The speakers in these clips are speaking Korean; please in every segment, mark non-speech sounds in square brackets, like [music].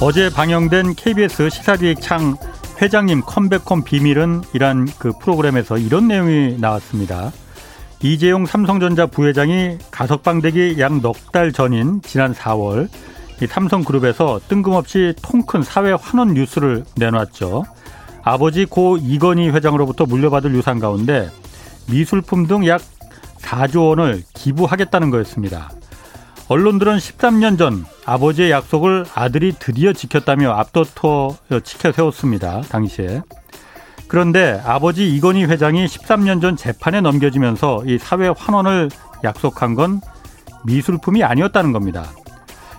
어제 방영된 KBS 시사기획창 회장님 컴백홈 비밀은 이란 그 프로그램에서 이런 내용이 나왔습니다. 이재용 삼성전자 부회장이 가석방되기 약 넉 달 전인 지난 4월 이 삼성그룹에서 뜬금없이 통큰 사회 환원 뉴스를 내놨죠. 아버지 고 이건희 회장으로부터 물려받을 유산 가운데 미술품 등 약 4조 원을 기부하겠다는 거였습니다. 언론들은 13년 전 아버지의 약속을 아들이 드디어 지켰다며 압도토 지켜 세웠습니다. 당시에. 그런데 아버지 이건희 회장이 13년 전 재판에 넘겨지면서 이 사회 환원을 약속한 건 미술품이 아니었다는 겁니다.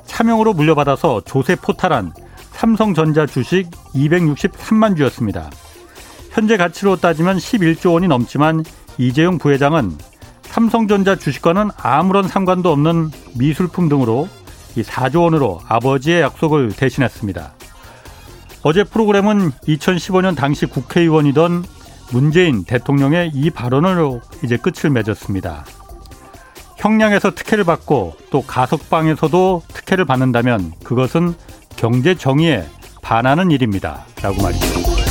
차명으로 물려받아서 조세 포탈한 삼성전자 주식 263만 주였습니다. 현재 가치로 따지면 11조 원이 넘지만 이재용 부회장은 삼성전자 주식과는 아무런 상관도 없는 미술품 등으로 이 4조 원으로 아버지의 약속을 대신했습니다. 어제 프로그램은 2015년 당시 국회의원이던 문재인 대통령의 이 발언으로 이제 끝을 맺었습니다. 형량에서 특혜를 받고 또 가석방에서도 특혜를 받는다면 그것은 경제 정의에 반하는 일입니다. 라고 말이죠.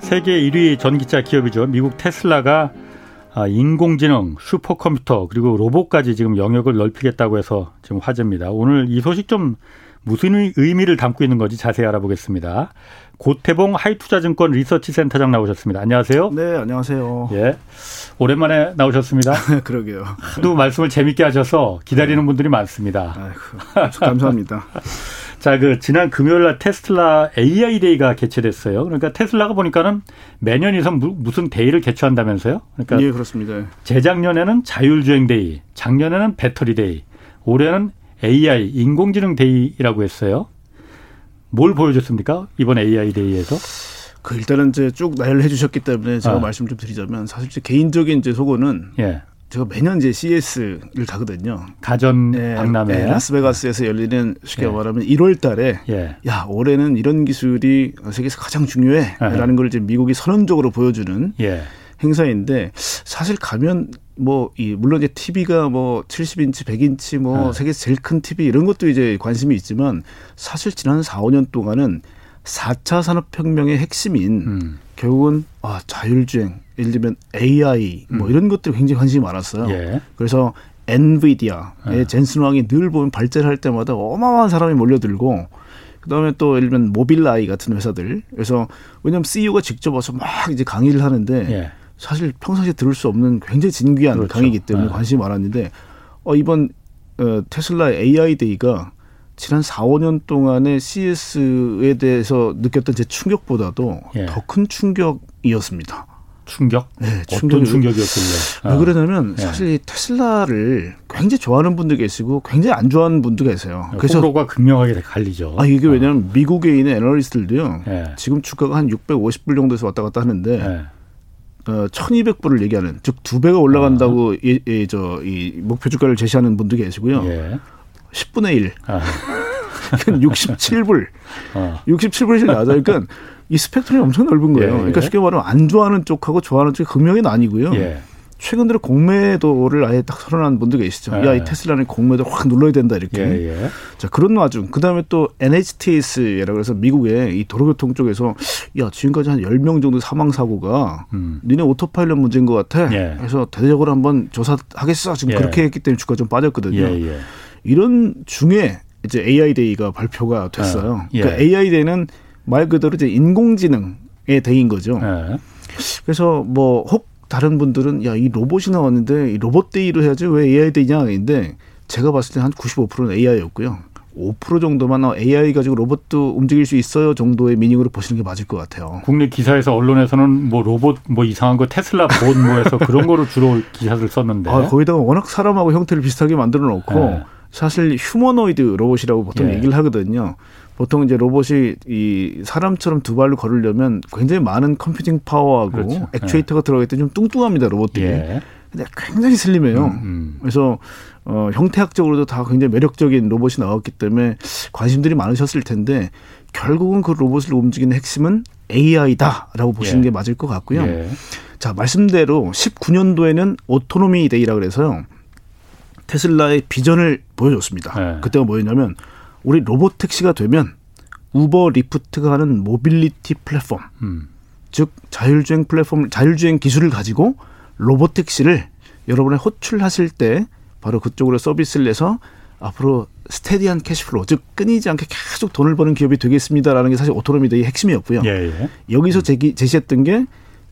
세계 1위 전기차 기업이죠. 미국 테슬라가 아, 인공지능, 슈퍼컴퓨터 그리고 로봇까지 지금 영역을 넓히겠다고 해서 지금 화제입니다. 오늘 이 소식 좀 무슨 의미를 담고 있는 건지 자세히 알아보겠습니다. 고태봉 하이투자증권 리서치 센터장 나오셨습니다. 안녕하세요. 네, 안녕하세요. 예. 오랜만에 나오셨습니다. [laughs] 그러게요. 하도 말씀을 재밌게 하셔서 기다리는 분들이 많습니다. 아이고, 감사합니다. [laughs] 자, 그 지난 금요일 날 테슬라 AI Day가 개최됐어요. 그러니까 테슬라가 보니까는 매년 이상 무슨 Day를 개최한다면서요? 그러니까 예, 그렇습니다. 재작년에는 자율주행 Day, 작년에는 배터리 Day, 올해는 AI 인공지능 Day라고 했어요. 뭘 보여줬습니까? 이번 AI Day에서? 그 일단은 이제 쭉 나열을 해주셨기 때문에 제가 아. 말씀 좀 드리자면 사실 제 개인적인 이제 소고는 예. 제가 매년 이제 CES를 가거든요. 가전 네, 박람회. 네, 라스베가스에서 열리는 쉽게 예. 말하면 1월 달에 예. 야, 올해는 이런 기술이 세계에서 가장 중요해라는 걸 이제 미국이 선언적으로 보여주는 예. 행사인데 사실 가면 뭐 이 물론 이제 TV가 뭐 70인치, 100인치 뭐 세계 제일 큰 TV 이런 것도 이제 관심이 있지만 사실 지난 4, 5년 동안은 4차 산업혁명의 핵심인 음. 결국은 아, 자율주행, 예를 들면 AI 뭐 음. 이런 것들이 굉장히 관심이 많았어요. 예. 그래서 엔비디아의 예. 젠슨 왕이 늘 보면 발제할 때마다 어마어마한 사람이 몰려들고 그다음에 또 예를 들면 모빌라이 같은 회사들 그래서 왜냐하면 CEO가 직접 와서 막 이제 강의를 하는데 예. 사실 평상시에 들을 수 없는 굉장히 진귀한 그렇죠. 강의이기 때문에 예. 관심이 많았는데 어 이번 어, 테슬라 AI 데이가 지난 4, 5년 동안의 CS에 대해서 느꼈던 제 충격보다도 예. 더큰 충격이었습니다. 충격? 네, 충격. 어떤 충격이었길래? 왜 아. 그러냐면 예. 사실 테슬라를 굉장히 좋아하는 분도 계시고 굉장히 안 좋아하는 분도 계세요. 그래서 호불호가 극명하게 갈리죠. 아 이게 왜냐하면 아. 미국에 있는 애널리스트들도요. 예. 지금 주가가 한 650불 정도에서 왔다 갔다 하는데 예. 어, 1,200불을 얘기하는 즉 두 배가 올라간다고 아. 예, 예, 저이 목표 주가를 제시하는 분도 계시고요. 예. 10분의 1. 아. 67불. 어. 67불이 낮아요. 그러니까 이 스펙트럼이 엄청 넓은 거예요. 예, 예. 그러니까 쉽게 말하면 안 좋아하는 쪽하고 좋아하는 쪽이 극명히 나뉘고요. 예. 최근 들어 공매도를 아예 딱 선언한 분도 계시죠. 야, 이 예. 테슬라는 공매도 확 눌러야 된다 이렇게. 예, 예. 자 그런 와중 그다음에 또 NHTSA라고 해서 미국의 이 도로교통 쪽에서 야 지금까지 한 열 명 정도 사망 사고가 음. 니네 오토파일럿 문제인 것 같아. 그래서 대대적으로 한번 조사하겠어. 지금 그렇게 했기 때문에 주가 좀 빠졌거든요. 이런 중에 이제 AI Day가 발표가 됐어요. 아, 예. 그러니까 AI Day는 말 그대로 이제 인공지능의 Day인 거죠. 예. 그래서 뭐 혹 다른 분들은 야 이 로봇이 나왔는데 이 로봇 Day로 해야지 왜 AI Day냐 인데 제가 봤을 때 한 95%는 AI였고요. 5% 정도만 AI 가지고 로봇도 움직일 수 있어요 정도의 meaning으로 보시는 게 맞을 것 같아요. 국내 기사에서 언론에서는 뭐 로봇 뭐 이상한 거 테슬라 봇 뭐 해서 그런 거로 주로 기사를 썼는데. [laughs] 아, 거기다가 워낙 사람하고 형태를 비슷하게 만들어 놓고 네. 사실 휴머노이드 로봇이라고 보통 예. 얘기를 하거든요. 보통 이제 로봇이 이 사람처럼 두 발로 걸으려면 굉장히 많은 computing power하고 그렇죠. 액추에이터가 예. 들어가 있더니 좀 뚱뚱합니다 로봇들이. 예. 근데 굉장히 슬림해요. 음, 음. 그래서 어, 형태학적으로도 다 굉장히 매력적인 로봇이 나왔기 때문에 관심들이 많으셨을 텐데 결국은 그 로봇을 움직이는 핵심은 AI다라고 보시는 예. 게 맞을 것 같고요. 예. 자 말씀대로 19년도에는 Autonomy Day라 그래서요. 테슬라의 비전을 보여줬습니다. 네. 그때가 뭐였냐면 우리 로봇 택시가 되면 우버 리프트가 하는 모빌리티 플랫폼, 음. 즉 자율주행 플랫폼, 자율주행 기술을 가지고 로봇 택시를 여러분의 호출하실 때 바로 그쪽으로 서비스를 내서 앞으로 steady한 cash flow, 즉 끊이지 않게 계속 돈을 버는 기업이 되겠습니다라는 게 사실 Autonomy Day 핵심이었고요. 예, 예. 여기서 제기, 제시했던 게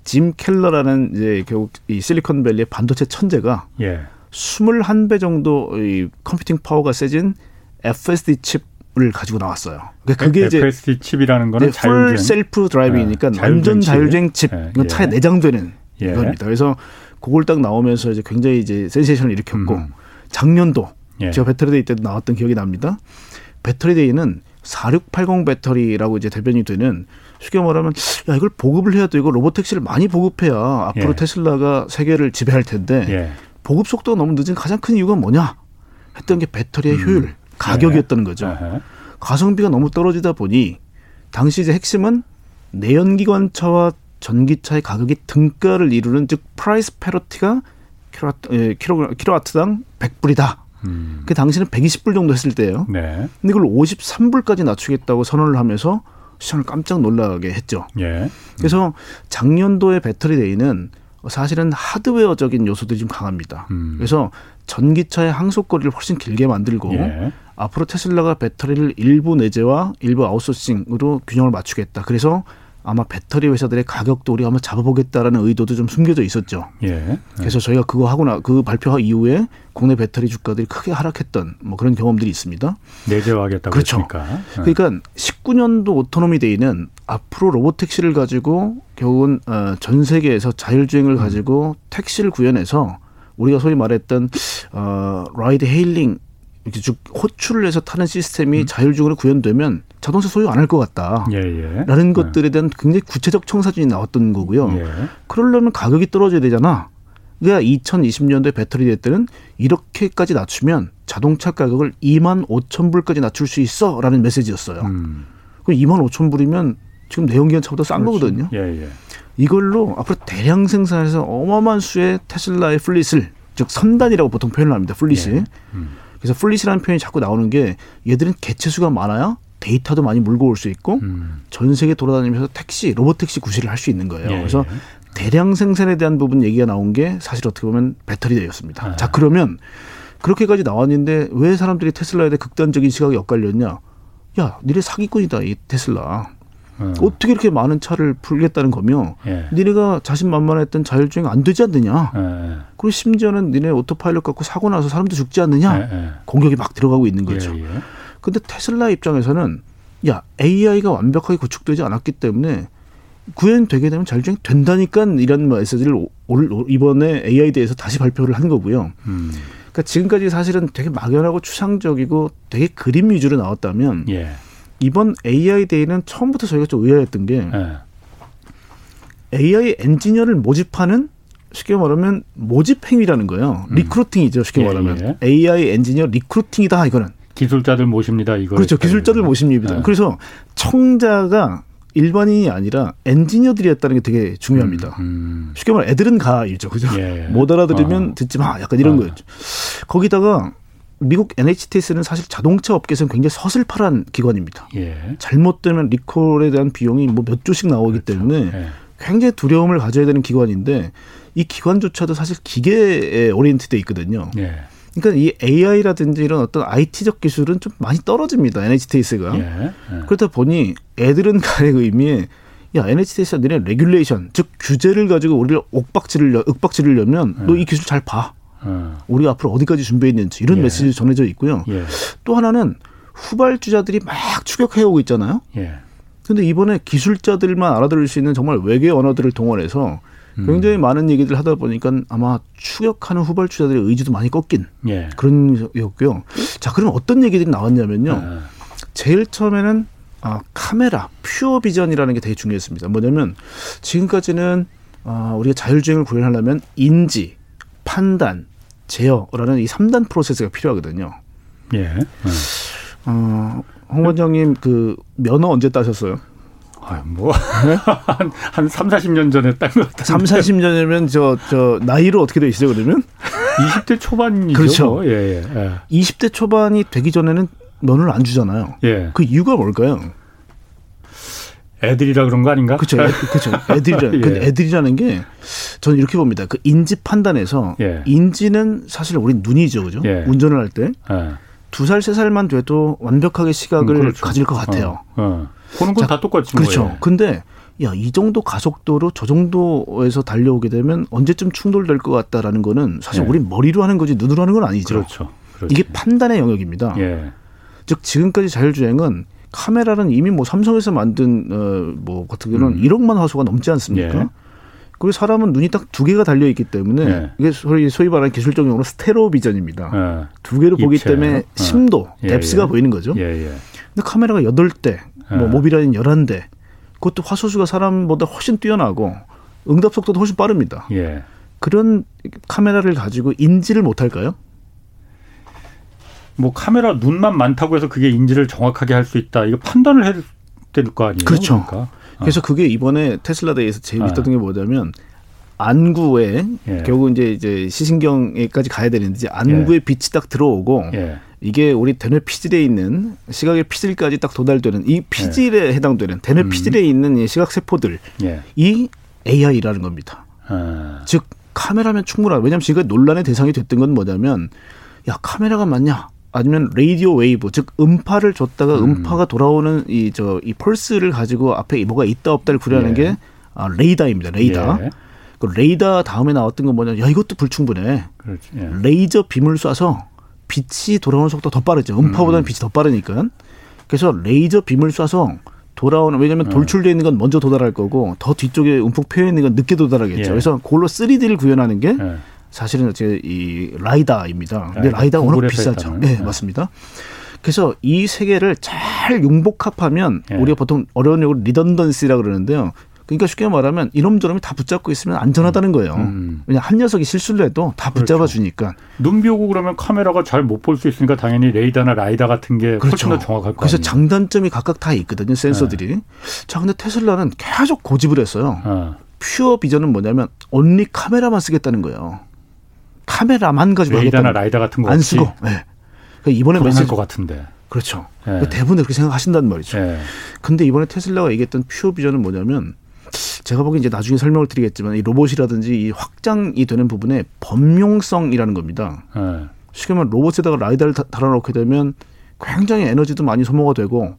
짐 켈러라는 이제 결국 이 실리콘밸리의 반도체 천재가 예. 21배 정도 이 computing power가 세진 FSD 칩을 가지고 나왔어요. 그러니까 그게 이제 FSD 칩이라는 거는 full self driving이니까 네, 완전 자율주행 칩. 네, 이건 차에 예. 내장되는 예. 겁니다. 그래서 그걸 딱 나오면서 이제 굉장히 이제 센세이션을 일으켰고 음. 작년도 예. 제가 Battery Day 때도 나왔던 기억이 납니다. Battery Day는 4680 배터리라고 이제 대변이 되는 쉽게 말하면 야 이걸 보급을 해야 돼 이거 로봇 택시를 많이 보급해야 앞으로 예. 테슬라가 세계를 지배할 텐데 예. 보급 속도가 너무 늦은 가장 큰 이유가 뭐냐 했던 게 배터리의 음. 효율, 가격이었다는 네. 거죠. 네. 가성비가 너무 떨어지다 보니 당시 이제 핵심은 내연기관차와 전기차의 가격이 등가를 이루는 즉 price parity가 킬로와트, 킬로, 킬로와트 당 100불이다. 음. 그 당시는 120불 정도 했을 때예요. 네. 근데 이걸 53불까지 낮추겠다고 선언을 하면서 시장을 깜짝 놀라게 했죠. 예. 음. 그래서 작년도의 Battery Day는 사실은 하드웨어적인 요소들이 좀 강합니다. 음. 그래서 전기차의 항속거리를 훨씬 길게 만들고 예. 앞으로 테슬라가 배터리를 일부 내재와 일부 아웃소싱으로 균형을 맞추겠다. 그래서 아마 배터리 회사들의 가격도 우리가 한번 잡아보겠다라는 의도도 좀 숨겨져 있었죠. 예. 그래서 저희가 그거 하고 나 그 발표 이후에 국내 배터리 주가들이 크게 하락했던 뭐 그런 경험들이 있습니다. 내재화하겠다고 그렇죠. 했으니까. 네. 그러니까 19년도 Autonomy Day는 앞으로 로봇 택시를 가지고 결국은 어, 전 세계에서 자율주행을 음. 가지고 택시를 구현해서 우리가 소위 말했던 어 라이드 헤일링 이렇게 쭉 호출을 해서 타는 시스템이 음. 자율주행으로 구현되면 자동차 소유 안 할 것 같다. 예, 예. 라는 네. 것들에 대한 굉장히 구체적 청사진이 나왔던 거고요. 예. 그러려면 가격이 떨어져야 되잖아. 그러니까 2020년도에 배터리 될 때는 이렇게까지 낮추면 자동차 가격을 2만 5천 불까지 낮출 수 있어라는 메시지였어요. 음. 그럼 2만 5천 불이면 지금 내연기관 차보다 싼 그렇지. 거거든요. 예, 예. 이걸로 앞으로 대량 생산해서 어마어마한 수의 테슬라의 fleet을 즉 선단이라고 보통 표현을 합니다. fleet이. 예. 음. 그래서 fleet이라는 표현이 자꾸 나오는 게 얘들은 개체 수가 많아야 데이터도 많이 물고 올 수 있고 음. 전 세계 돌아다니면서 택시, 로봇 택시 구실을 할 수 있는 거예요. 예. 그래서 대량 생산에 대한 부분 얘기가 나온 게 사실 어떻게 보면 Battery Day였습니다. 아. 자 그러면 그렇게까지 나왔는데 왜 사람들이 테슬라에 대해 극단적인 시각이 엇갈렸냐? 야, 니네 사기꾼이다 이 테슬라. 어. 어떻게 이렇게 많은 차를 풀겠다는 거며 예. 니네가 자신만만했던 자율주행 안 되지 않느냐 예. 그리고 심지어는 니네 오토파일럿 갖고 사고 나서 사람도 죽지 않느냐 예. 예. 공격이 막 들어가고 있는 거죠 예, 예. 근데 테슬라 입장에서는 야 AI가 완벽하게 구축되지 않았기 때문에 구현 되게 되면 자율주행 된다니까 이런 메시지를 올, 이번에 AI 대해서 다시 발표를 한 거고요. 음. 그러니까 지금까지 사실은 되게 막연하고 추상적이고 되게 그림 위주로 나왔다면 예. 이번 AI Day는 처음부터 저희가 좀 의아했던 게 예. AI 엔지니어를 모집하는 쉽게 말하면 모집 행위라는 거예요. 음. recruiting이죠. 쉽게 예, 말하면 예. AI 엔지니어 recruiting이다 이거는. 기술자들 모십니다. 이거 그렇죠. 기술자들 모십니다. 예. 그래서 청자가 일반인이 아니라 엔지니어들이었다는 게 되게 중요합니다. 음, 음. 쉽게 말해 애들은 가이죠. 그죠? 예. 못 알아들으면 어. 듣지 마. 약간 이런 어. 거였죠. 거기다가 미국 NHTSA는 사실 자동차 업계에서는 굉장히 서슬파란 기관입니다. 예. 잘못되면 리콜에 대한 비용이 뭐 몇 조씩 나오기 그렇죠. 때문에 예. 굉장히 두려움을 가져야 되는 기관인데 이 기관조차도 사실 기계에 orient돼 있거든요. 예. 그러니까 이 AI라든지 이런 어떤 IT적 기술은 좀 많이 떨어집니다. NHTSA가. 예. 예. 그렇다 보니 애들은 가의 의미에 야 NHTSA가 너네 regulation 즉 규제를 가지고 우리를 옥박지를 윽박지르려면 예. 너이 기술 잘 봐. 어. 우리가 앞으로 어디까지 준비했는지 이런 예. 메시지 전해져 있고요. 예. 또 하나는 후발주자들이 막 추격해 오고 있잖아요. 예. 근데 이번에 기술자들만 알아들을 수 있는 정말 외계 언어들을 동원해서 음. 굉장히 많은 얘기들 하다 보니까 아마 추격하는 후발주자들의 의지도 많이 꺾인 예. 그런 였고요. 자, 그럼 어떤 얘기들이 나왔냐면요. 네. 제일 처음에는 아, 카메라, 퓨어 비전이라는 게 되게 중요했습니다. 뭐냐면 지금까지는 아, 우리가 자율주행을 구현하려면 인지, 판단, 제어라는 이 3단 프로세스가 필요하거든요. 예. 네. 어, 홍 원장님 그 면허 언제 따셨어요? 아, 뭐, [laughs] 한, 한 3, 40년 전에 딴 것 같은데. 3, 40년이면 저, 저, 나이로 어떻게 돼 있어요, 그러면? 20대 초반이죠. 그렇죠. 예, 예, 예. 20대 초반이 되기 전에는 면허를 안 주잖아요. 예. 그 이유가 뭘까요? 애들이라 그런 거 아닌가? 그렇죠. 그렇죠. 애들이라 [laughs] 예. 그 애들이라는 게 저는 이렇게 봅니다. 그 인지 판단에서 예. 인지는 사실 우리 눈이죠, 그죠? 예. 운전을 할 때. 예. 두 살, 세 살만 돼도 완벽하게 시각을 음, 그렇죠. 가질 것 같아요. 어, 어. 보는 건 다 똑같이 그렇죠. 거예요. 근데 야, 이 정도 가속도로 저 정도에서 달려오게 되면 언제쯤 충돌될 것 같다라는 거는 사실 예. 우리 머리로 하는 거지 눈으로 하는 건 아니죠. 그렇죠. 이게 판단의 영역입니다. 예. 즉 지금까지 자율주행은 카메라는 이미 뭐 삼성에서 만든 어뭐 같은 경우는 음. 1억만 화소가 넘지 않습니까? 예. 그리고 사람은 눈이 딱 두 개가 달려 있기 때문에 예. 이게 소위 소위 말하는 기술적 용어로 스테로 비전입니다. 예. 두 개로 보기 때문에 어. 심도, 예, 뎁스가 예. 보이는 거죠. 근데 카메라가 8대, 뭐 모비라인 11대. 그것도 화소수가 사람보다 훨씬 뛰어나고 응답 속도도 훨씬 빠릅니다. 그런 카메라를 가지고 인지를 못 할까요? 뭐 카메라 눈만 많다고 해서 그게 인지를 정확하게 할 수 있다. 이거 판단을 해야 될 거 아니에요? 그렇죠. 그러니까. 그래서 그게 이번에 테슬라 대회에서 제일 아. 있었던 게 뭐냐면 안구에 예. 결국 이제 이제 시신경에까지 가야 되는데 안구에 예. 빛이 딱 들어오고 예. 이게 우리 대뇌 피질에 있는 시각의 피질까지 딱 도달되는 이 피질에 예. 해당되는 대뇌 음. 피질에 있는 이 시각 세포들 예. 이 AI라는 겁니다. 아. 즉 카메라면 충분하다. 왜냐하면 지금 논란의 대상이 됐던 건 뭐냐면 야 카메라가 맞냐? 아니면 radio wave 즉 음파를 줬다가 음. 파가 돌아오는 이 저이 이 펄스를 가지고 앞에 뭐가 있다 없다를 구별하는 예. 게 아, 레이다입니다. 레이다. 예. 그 레이다 다음에 나왔던 건 뭐냐? 야 이것도 불충분해. 그렇지. 예. 레이저 빔을 쏴서 빛이 돌아오는 속도 더 빠르죠. 음파보다는 음. 빛이 더 빠르니까. 그래서 레이저 빔을 쏴서 돌아오는 왜냐하면 음. 돌출되어 있는 건 먼저 도달할 거고 더 뒤쪽에 움푹 패여 있는 건 늦게 도달하겠죠. 예. 그래서 그걸로 3D를 구현하는 게 예. 사실은 이제 이 라이다입니다. 근데 라이다가 워낙 비싸죠. 네, 네, 맞습니다. 그래서 이 세 개를 잘 융복합하면 네. 우리가 보통 어려운 용어로 리던던시라 그러는데요. 그러니까 쉽게 말하면 이놈저놈이 다 붙잡고 있으면 안전하다는 거예요. 음. 왜냐 한 녀석이 실수를 해도 다 붙잡아 그렇죠. 주니까. 눈 비 오고 그러면 카메라가 잘 못 볼 수 있으니까 당연히 레이더나 라이다 같은 게 그렇죠. 훨씬 더 정확할 거예요. 그래서 장단점이 각각 다 있거든요. 센서들이. 네. 자, 근데 테슬라는 계속 고집을 했어요. 어. 퓨어 비전은 뭐냐면 언리 카메라만 쓰겠다는 거예요. 카메라만 가지고 레이더나 라이더 같은 거 안 쓰고. 네. 그러니까 이번에 메시지 것 같은데. 그렇죠. 네. 대부분 그렇게 생각하신단 말이죠. 네. 근데 이번에 테슬라가 얘기했던 퓨어 비전은 뭐냐면 제가 보기엔 이제 나중에 설명을 드리겠지만 이 로봇이라든지 이 확장이 되는 부분에 범용성이라는 겁니다. 네. 쉽게 말하면 로봇에다가 라이더를 달아놓게 되면 굉장히 에너지도 많이 소모가 되고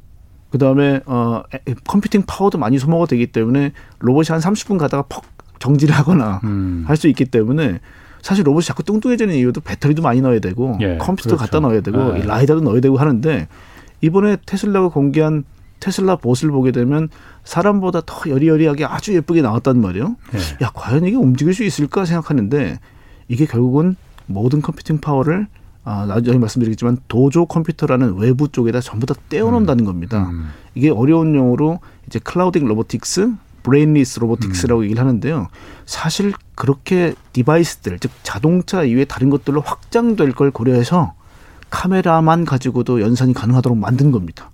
그 다음에 어 computing power도 많이 소모가 되기 때문에 로봇이 한 30분 가다가 퍽 정지를 하거나 음. 할수 있기 때문에 사실 로봇이 자꾸 뚱뚱해지는 이유도 배터리도 많이 넣어야 되고 예, 컴퓨터 그렇죠. 갖다 넣어야 되고 예. 라이다도 넣어야 되고 하는데 이번에 테슬라가 공개한 테슬라 봇을 보게 되면 사람보다 더 여리여리하게 아주 예쁘게 나왔단 말이에요. 예. 야 과연 이게 움직일 수 있을까 생각하는데 이게 결국은 모든 computing power를 아, 나중에 말씀드리겠지만 도조 컴퓨터라는 외부 쪽에다 전부 다 떼어놓는다는 음. 겁니다. 음. 이게 어려운 용어로 이제 clouding robotics brainless robotics라고 음. 얘기를 하는데요. 사실 그렇게 device들 즉 자동차 이외에 다른 것들로 확장될 걸 고려해서 카메라만 가지고도 연산이 가능하도록 만든 겁니다.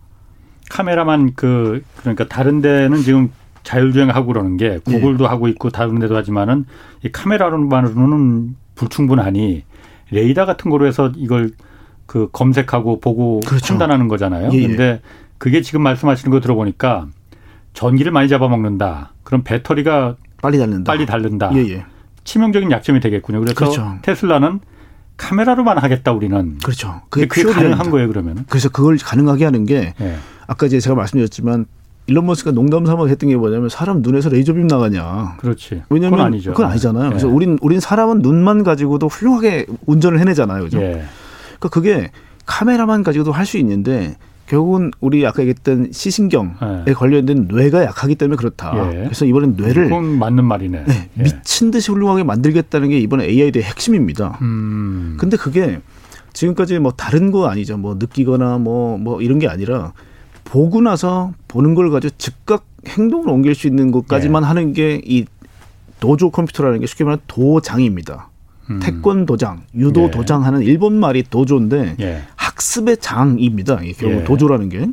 카메라만 그 그러니까 다른 데는 지금 자율주행하고 그러는 게 구글도 예. 하고 있고 다른 데도 하지만은 이 카메라로만으로는 불충분하니 레이더 같은 거로 해서 이걸 그 검색하고 보고 그렇죠. 판단하는 거잖아요. 예, 예. 근데 그게 지금 말씀하시는 거 들어보니까 전기를 많이 잡아먹는다. 그럼 배터리가 빨리 닳는다. 빨리 닳는다. 예, 예. 치명적인 약점이 되겠군요. 그래서 그렇죠. 테슬라는 카메라로만 하겠다 우리는. 그렇죠. 그게, 그게 가능한 거예요 그러면. 그래서 그걸 가능하게 하는 게 예. 아까 이제 제가 말씀드렸지만 일론 머스크가 농담 삼아 했던 게 뭐냐면 사람 눈에서 레이저빔 나가냐. 그렇지. 왜냐면 그건, 아니죠. 그건 아니잖아요. 예. 그래서 우린 우린 사람은 눈만 가지고도 훌륭하게 운전을 해내잖아요. 그죠? 예. 그러니까 그게 카메라만 가지고도 할 수 있는데 결국은 우리 아까 얘기했던 시신경에 네. 관련된 뇌가 약하기 때문에 그렇다. 예. 그래서 이번엔 뇌를 그건 맞는 말이네. 네, 예. 미친 듯이 훌륭하게 만들겠다는 게 이번에 AI의 핵심입니다. 음. 근데 그게 지금까지 뭐 다른 거 아니죠. 뭐 느끼거나 뭐뭐 뭐 이런 게 아니라 보고 나서 보는 걸 가지고 즉각 행동을 옮길 수 있는 것까지만 예. 하는 게 이 도조 컴퓨터라는 게 쉽게 말하면 도장입니다. 음. 태권 도장, 유도 예. 도장 하는 일본 말이 도조인데 예. 학습의 장입니다. 이 결국 예. 도조라는 게.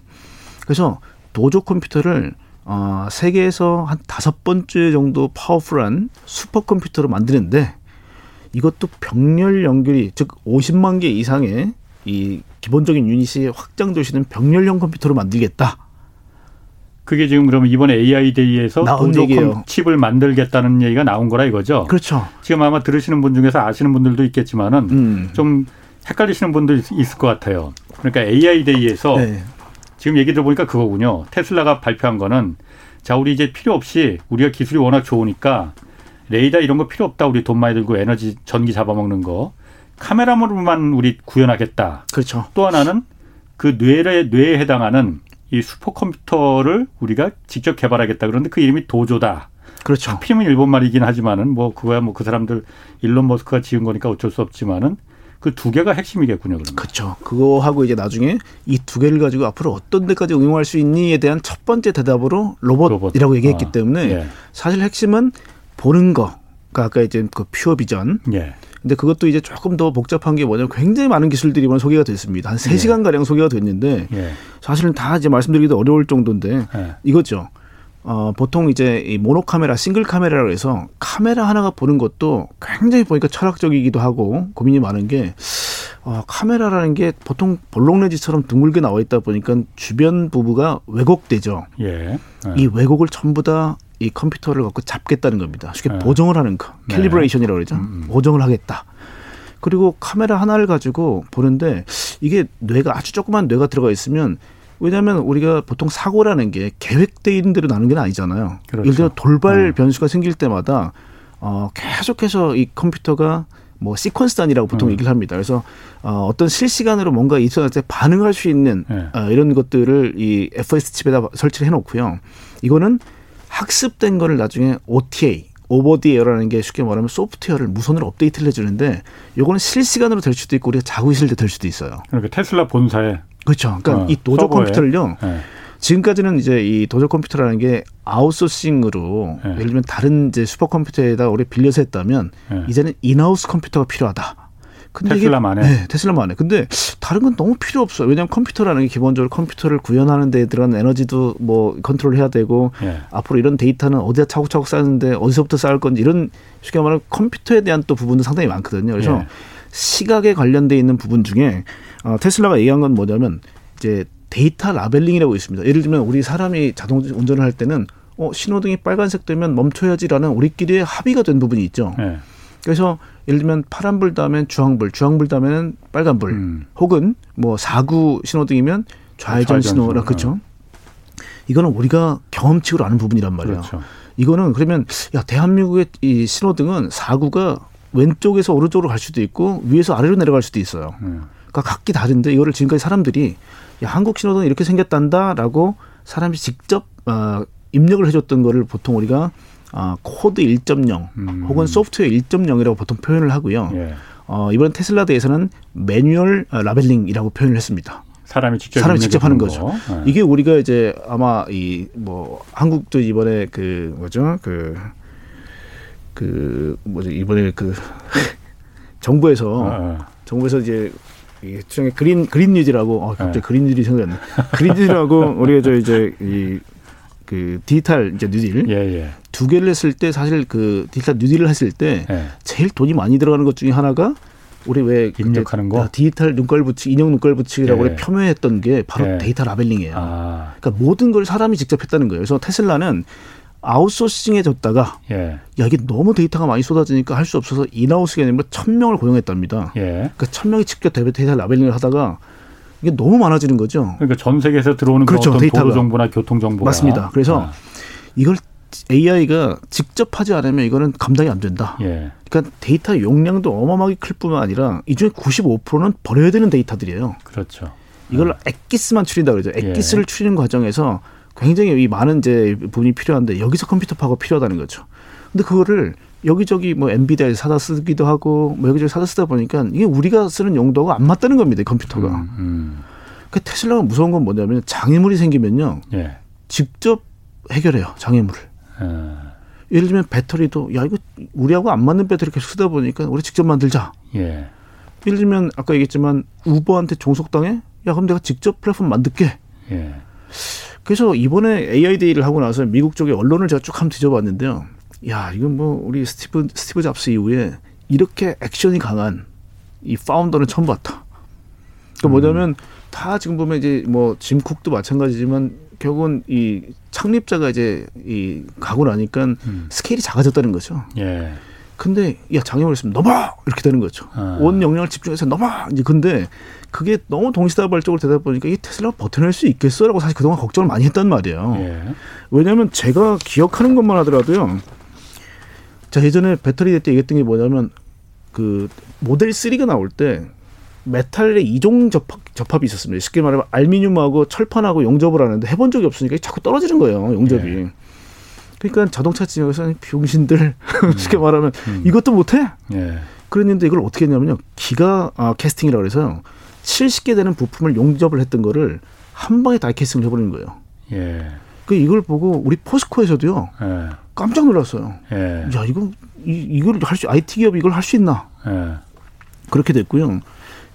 그래서 도조 컴퓨터를 어, 세계에서 한 다섯 번째 정도 powerful한 슈퍼 컴퓨터로 만드는데 이것도 병렬 연결이 즉 50만 개 이상의 이 기본적인 유닛이 있는 병렬형 컴퓨터로 만들겠다. 그게 지금 그러면 이번에 AI 데이에서 도조 칩을 만들겠다는 얘기가 나온 거라 이거죠. 그렇죠. 지금 아마 들으시는 분 중에서 아시는 분들도 있겠지만은 음. 좀 헷갈리시는 분도 있을 것 같아요. 그러니까 AI 데이에서 네. 지금 얘기 들어보니까 그거군요. 테슬라가 발표한 거는 자, 우리 이제 필요 없이 우리가 기술이 워낙 좋으니까 레이더 이런 거 필요 없다. 우리 돈 많이 들고 에너지 전기 잡아먹는 거. 카메라로만 우리 구현하겠다. 그렇죠. 또 하나는 그 뇌에, 뇌에 해당하는 이 슈퍼컴퓨터를 우리가 직접 개발하겠다. 그런데 그 이름이 도조다. 그렇죠. 하필이면 일본 말이긴 하지만은 뭐 그거야 뭐 그 사람들 일론 머스크가 지은 거니까 어쩔 수 없지만은 그 두 개가 핵심이겠군요. 그러면. 그렇죠. 그거하고 이제 나중에 이 두 개를 가지고 앞으로 어떤 데까지 응용할 수 있니에 대한 첫 번째 대답으로 로봇이라고 로봇. 얘기했기 아, 때문에 예. 사실 핵심은 보는 거. 그 아까 이제 그 퓨어 비전. 예. 근데 그것도 이제 조금 더 복잡한 게 뭐냐면 굉장히 많은 기술들이 이번 소개가 됐습니다. 한 세시간 예. 가량 소개가 됐는데 예. 사실은 다 이제 말씀드리기도 어려울 정도인데 예. 이거죠. 어, 보통 이제 이 모노 카메라, 싱글 카메라로 해서 카메라 하나가 보는 것도 굉장히 보니까 철학적이기도 하고 고민이 많은 게 어, 카메라라는 게 보통 볼록내지처럼 둥글게 나와 있다 보니까 주변 부부가 왜곡되죠. 예. 네. 이 왜곡을 전부 다 이 컴퓨터를 갖고 잡겠다는 겁니다. 쉽게 네. 보정을 하는 거. 네. calibration이라고 그러죠. 음, 음. 보정을 하겠다. 그리고 카메라 하나를 가지고 보는데 이게 뇌가 아주 조그만 뇌가 들어가 있으면 왜냐하면 우리가 보통 사고라는 게 계획돼 있는 대로 나는 게 아니잖아요. 그렇죠. 예를 들어 돌발 어. 변수가 생길 때마다 어, 계속해서 이 컴퓨터가 뭐 시퀀스 단위라고 보통 음. 얘기를 합니다. 그래서 어, 어떤 실시간으로 뭔가 있었을 때 반응할 수 있는 네. 어, 이런 것들을 이 FS 칩에다 설치를 해놓고요. 이거는 학습된 거를 나중에 OTA over the air라는 게 쉽게 말하면 소프트웨어를 무선으로 업데이트를 해주는데 요거는 실시간으로 될 수도 있고 우리가 자고 있을 때 될 수도 있어요. 그러니까 테슬라 본사에 그렇죠. 그러니까 어, 이 도조 서버에. 컴퓨터를요. 네. 지금까지는 이제 이 도조 컴퓨터라는 게 아웃소싱으로 네. 예를 들면 다른 이제 슈퍼컴퓨터에다 우리 빌려서 했다면 네. 이제는 in-house 컴퓨터가 필요하다. 근데 테슬라만에. 네, 테슬라만에. 근데 다른 건 너무 필요 없어요. 왜냐하면 컴퓨터라는 게 기본적으로 컴퓨터를 구현하는 데 들어간 에너지도 뭐 컨트롤해야 되고 예. 앞으로 이런 데이터는 어디다 차곡차곡 쌓는데 어디서부터 쌓을 건지 이런 쉽게 말하면 컴퓨터에 대한 또 부분도 상당히 많거든요. 그래서 예. 시각에 관련돼 있는 부분 중에 어, 테슬라가 얘기한 건 뭐냐면 이제 데이터 labeling이라고 있습니다. 예를 들면 우리 사람이 자동 운전을 할 때는 어, 신호등이 빨간색 되면 멈춰야지라는 우리끼리의 합의가 된 부분이 있죠. 네. 그래서 예를 들면 파란불 다음엔 주황불, 주황불 다음에는 빨간불, 음. 혹은 뭐 사구 신호등이면 좌회전 신호라 그렇죠. 이거는 우리가 경험칙으로 아는 부분이란 말이에요. 그렇죠. 이거는 그러면 야 대한민국의 이 신호등은 사구가 왼쪽에서 오른쪽으로 갈 수도 있고 위에서 아래로 내려갈 수도 있어요. 음. 그러니까 각기 다른데 이거를 지금까지 사람들이 야, 한국 신호등 이렇게 생겼단다라고 사람이 직접 어, 입력을 해줬던 거를 보통 우리가 어, 코드 1.0 음. 혹은 소프트웨어 1.0이라고 보통 표현을 하고요. 예. 어, 이번 테슬라 Day에서는 manual labeling이라고 표현을 했습니다. 사람이 직접 사람이 직접 하는 거죠. 네. 이게 우리가 이제 아마 이 뭐 한국도 이번에 그 뭐죠 그그 뭐지 이번에 그 [laughs] 정부에서 아, 아. 정부에서 이제 이 추정의 그린 그린 뉴딜이라고 어, 갑자기 네. 그린 뉴딜 생각났네. 그린 뉴딜이라고 우리가 저 이제 이 그 디지털 이제 뉴딜 예, 예. 두 개를 했을 때 사실 그 디지털 뉴딜을 했을 때 예. 제일 돈이 많이 들어가는 것 중에 하나가 우리 왜 입력하는 거 디지털 눈깔 붙이 인형 눈깔 붙이기라고 예. 폄훼했던 게 바로 예. 데이터 labeling이에요. 아. 그러니까 모든 걸 사람이 직접 했다는 거예요. 그래서 테슬라는 아웃소싱해줬다가 예. 야 이게 너무 데이터가 많이 쏟아지니까 할 수 없어서 in-house가 아니라 천 명을 고용했답니다. 예. 그러니까 천 명이 직접 데이터 labeling을 하다가 이게 너무 많아지는 거죠. 그러니까 전 세계에서 들어오는 그 그렇죠, 어떤 데이터 도로 정보나 교통 정보가 맞습니다. 그래서 아. 이걸 AI가 직접 하지 않으면 이거는 감당이 안 된다. 예. 그러니까 데이터 용량도 어마어마하게 클 뿐만 아니라 이 중에 95%는 버려야 되는 데이터들이에요. 그렇죠. 이걸 아. 엑기스만 추린다 그러죠. 엑기스를 예. 추리는 과정에서 굉장히 이 많은 이제 부분이 필요한데 여기서 컴퓨터 파고 필요하다는 거죠. 근데 그거를 여기저기 뭐 엔비디아에 사다 쓰기도 하고 뭐 여기저기 사다 쓰다 보니까 이게 우리가 쓰는 용도가 안 맞다는 겁니다. 컴퓨터가. 음, 음. 그 테슬라가 무서운 건 뭐냐면 장애물이 생기면요. 예. 직접 해결해요. 장애물을. 예. 예를 들면 배터리도 야 이거 우리하고 안 맞는 배터리 계속 쓰다 보니까 우리 직접 만들자. 예. 예를 들면 아까 얘기했지만 우버한테 종속당해? 야 그럼 내가 직접 플랫폼 만들게. 예. 그래서 이번에 AI Day를 하고 나서 미국 쪽의 언론을 제가 쭉 한번 뒤져봤는데요. 야, 이건 뭐 우리 스티브 스티브 잡스 이후에 이렇게 액션이 강한 이 founder는 처음 봤다. 그러니까 뭐냐면 음. 다 지금 보면 이제 뭐 팀 쿡도 마찬가지지만 결국은 이 창립자가 이제 이 가고 나니까 음. 스케일이 작아졌다는 거죠. 예. 근데 야 장애물 있으면 넘어 이렇게 되는 거죠. 아. 온 영역을 집중해서 넘어 이제 근데 그게 너무 동시다발적으로 되다 보니까 이 테슬라가 버텨낼 수 있겠어라고 사실 그동안 걱정을 많이 했단 말이에요. 예. 왜냐하면 제가 기억하는 것만 하더라도요. 자 예전에 배터리 때 얘기했던 게 뭐냐면 그 모델 3가 나올 때 메탈의 이종 접합, 접합이 있었습니다. 쉽게 말하면 알미늄하고 철판하고 용접을 하는데 해본 적이 없으니까 자꾸 떨어지는 거예요. 용접이. 예. 그러니까 자동차 지역에서는 병신들 [laughs] 음. 쉽게 말하면 음. 이것도 못해. 예. 그랬는데 이걸 어떻게 했냐면요. 기가 아, 캐스팅이라고 해서 70개 되는 부품을 용접을 했던 거를 한 방에 다이캐스팅을 해버리는 거예요. 예. 그 이걸 보고 우리 포스코에서도요. 예. 깜짝 놀랐어요. 예. 야 이거 이, 이걸 할 수 IT 기업이 이걸 할 수 있나? 예. 그렇게 됐고요.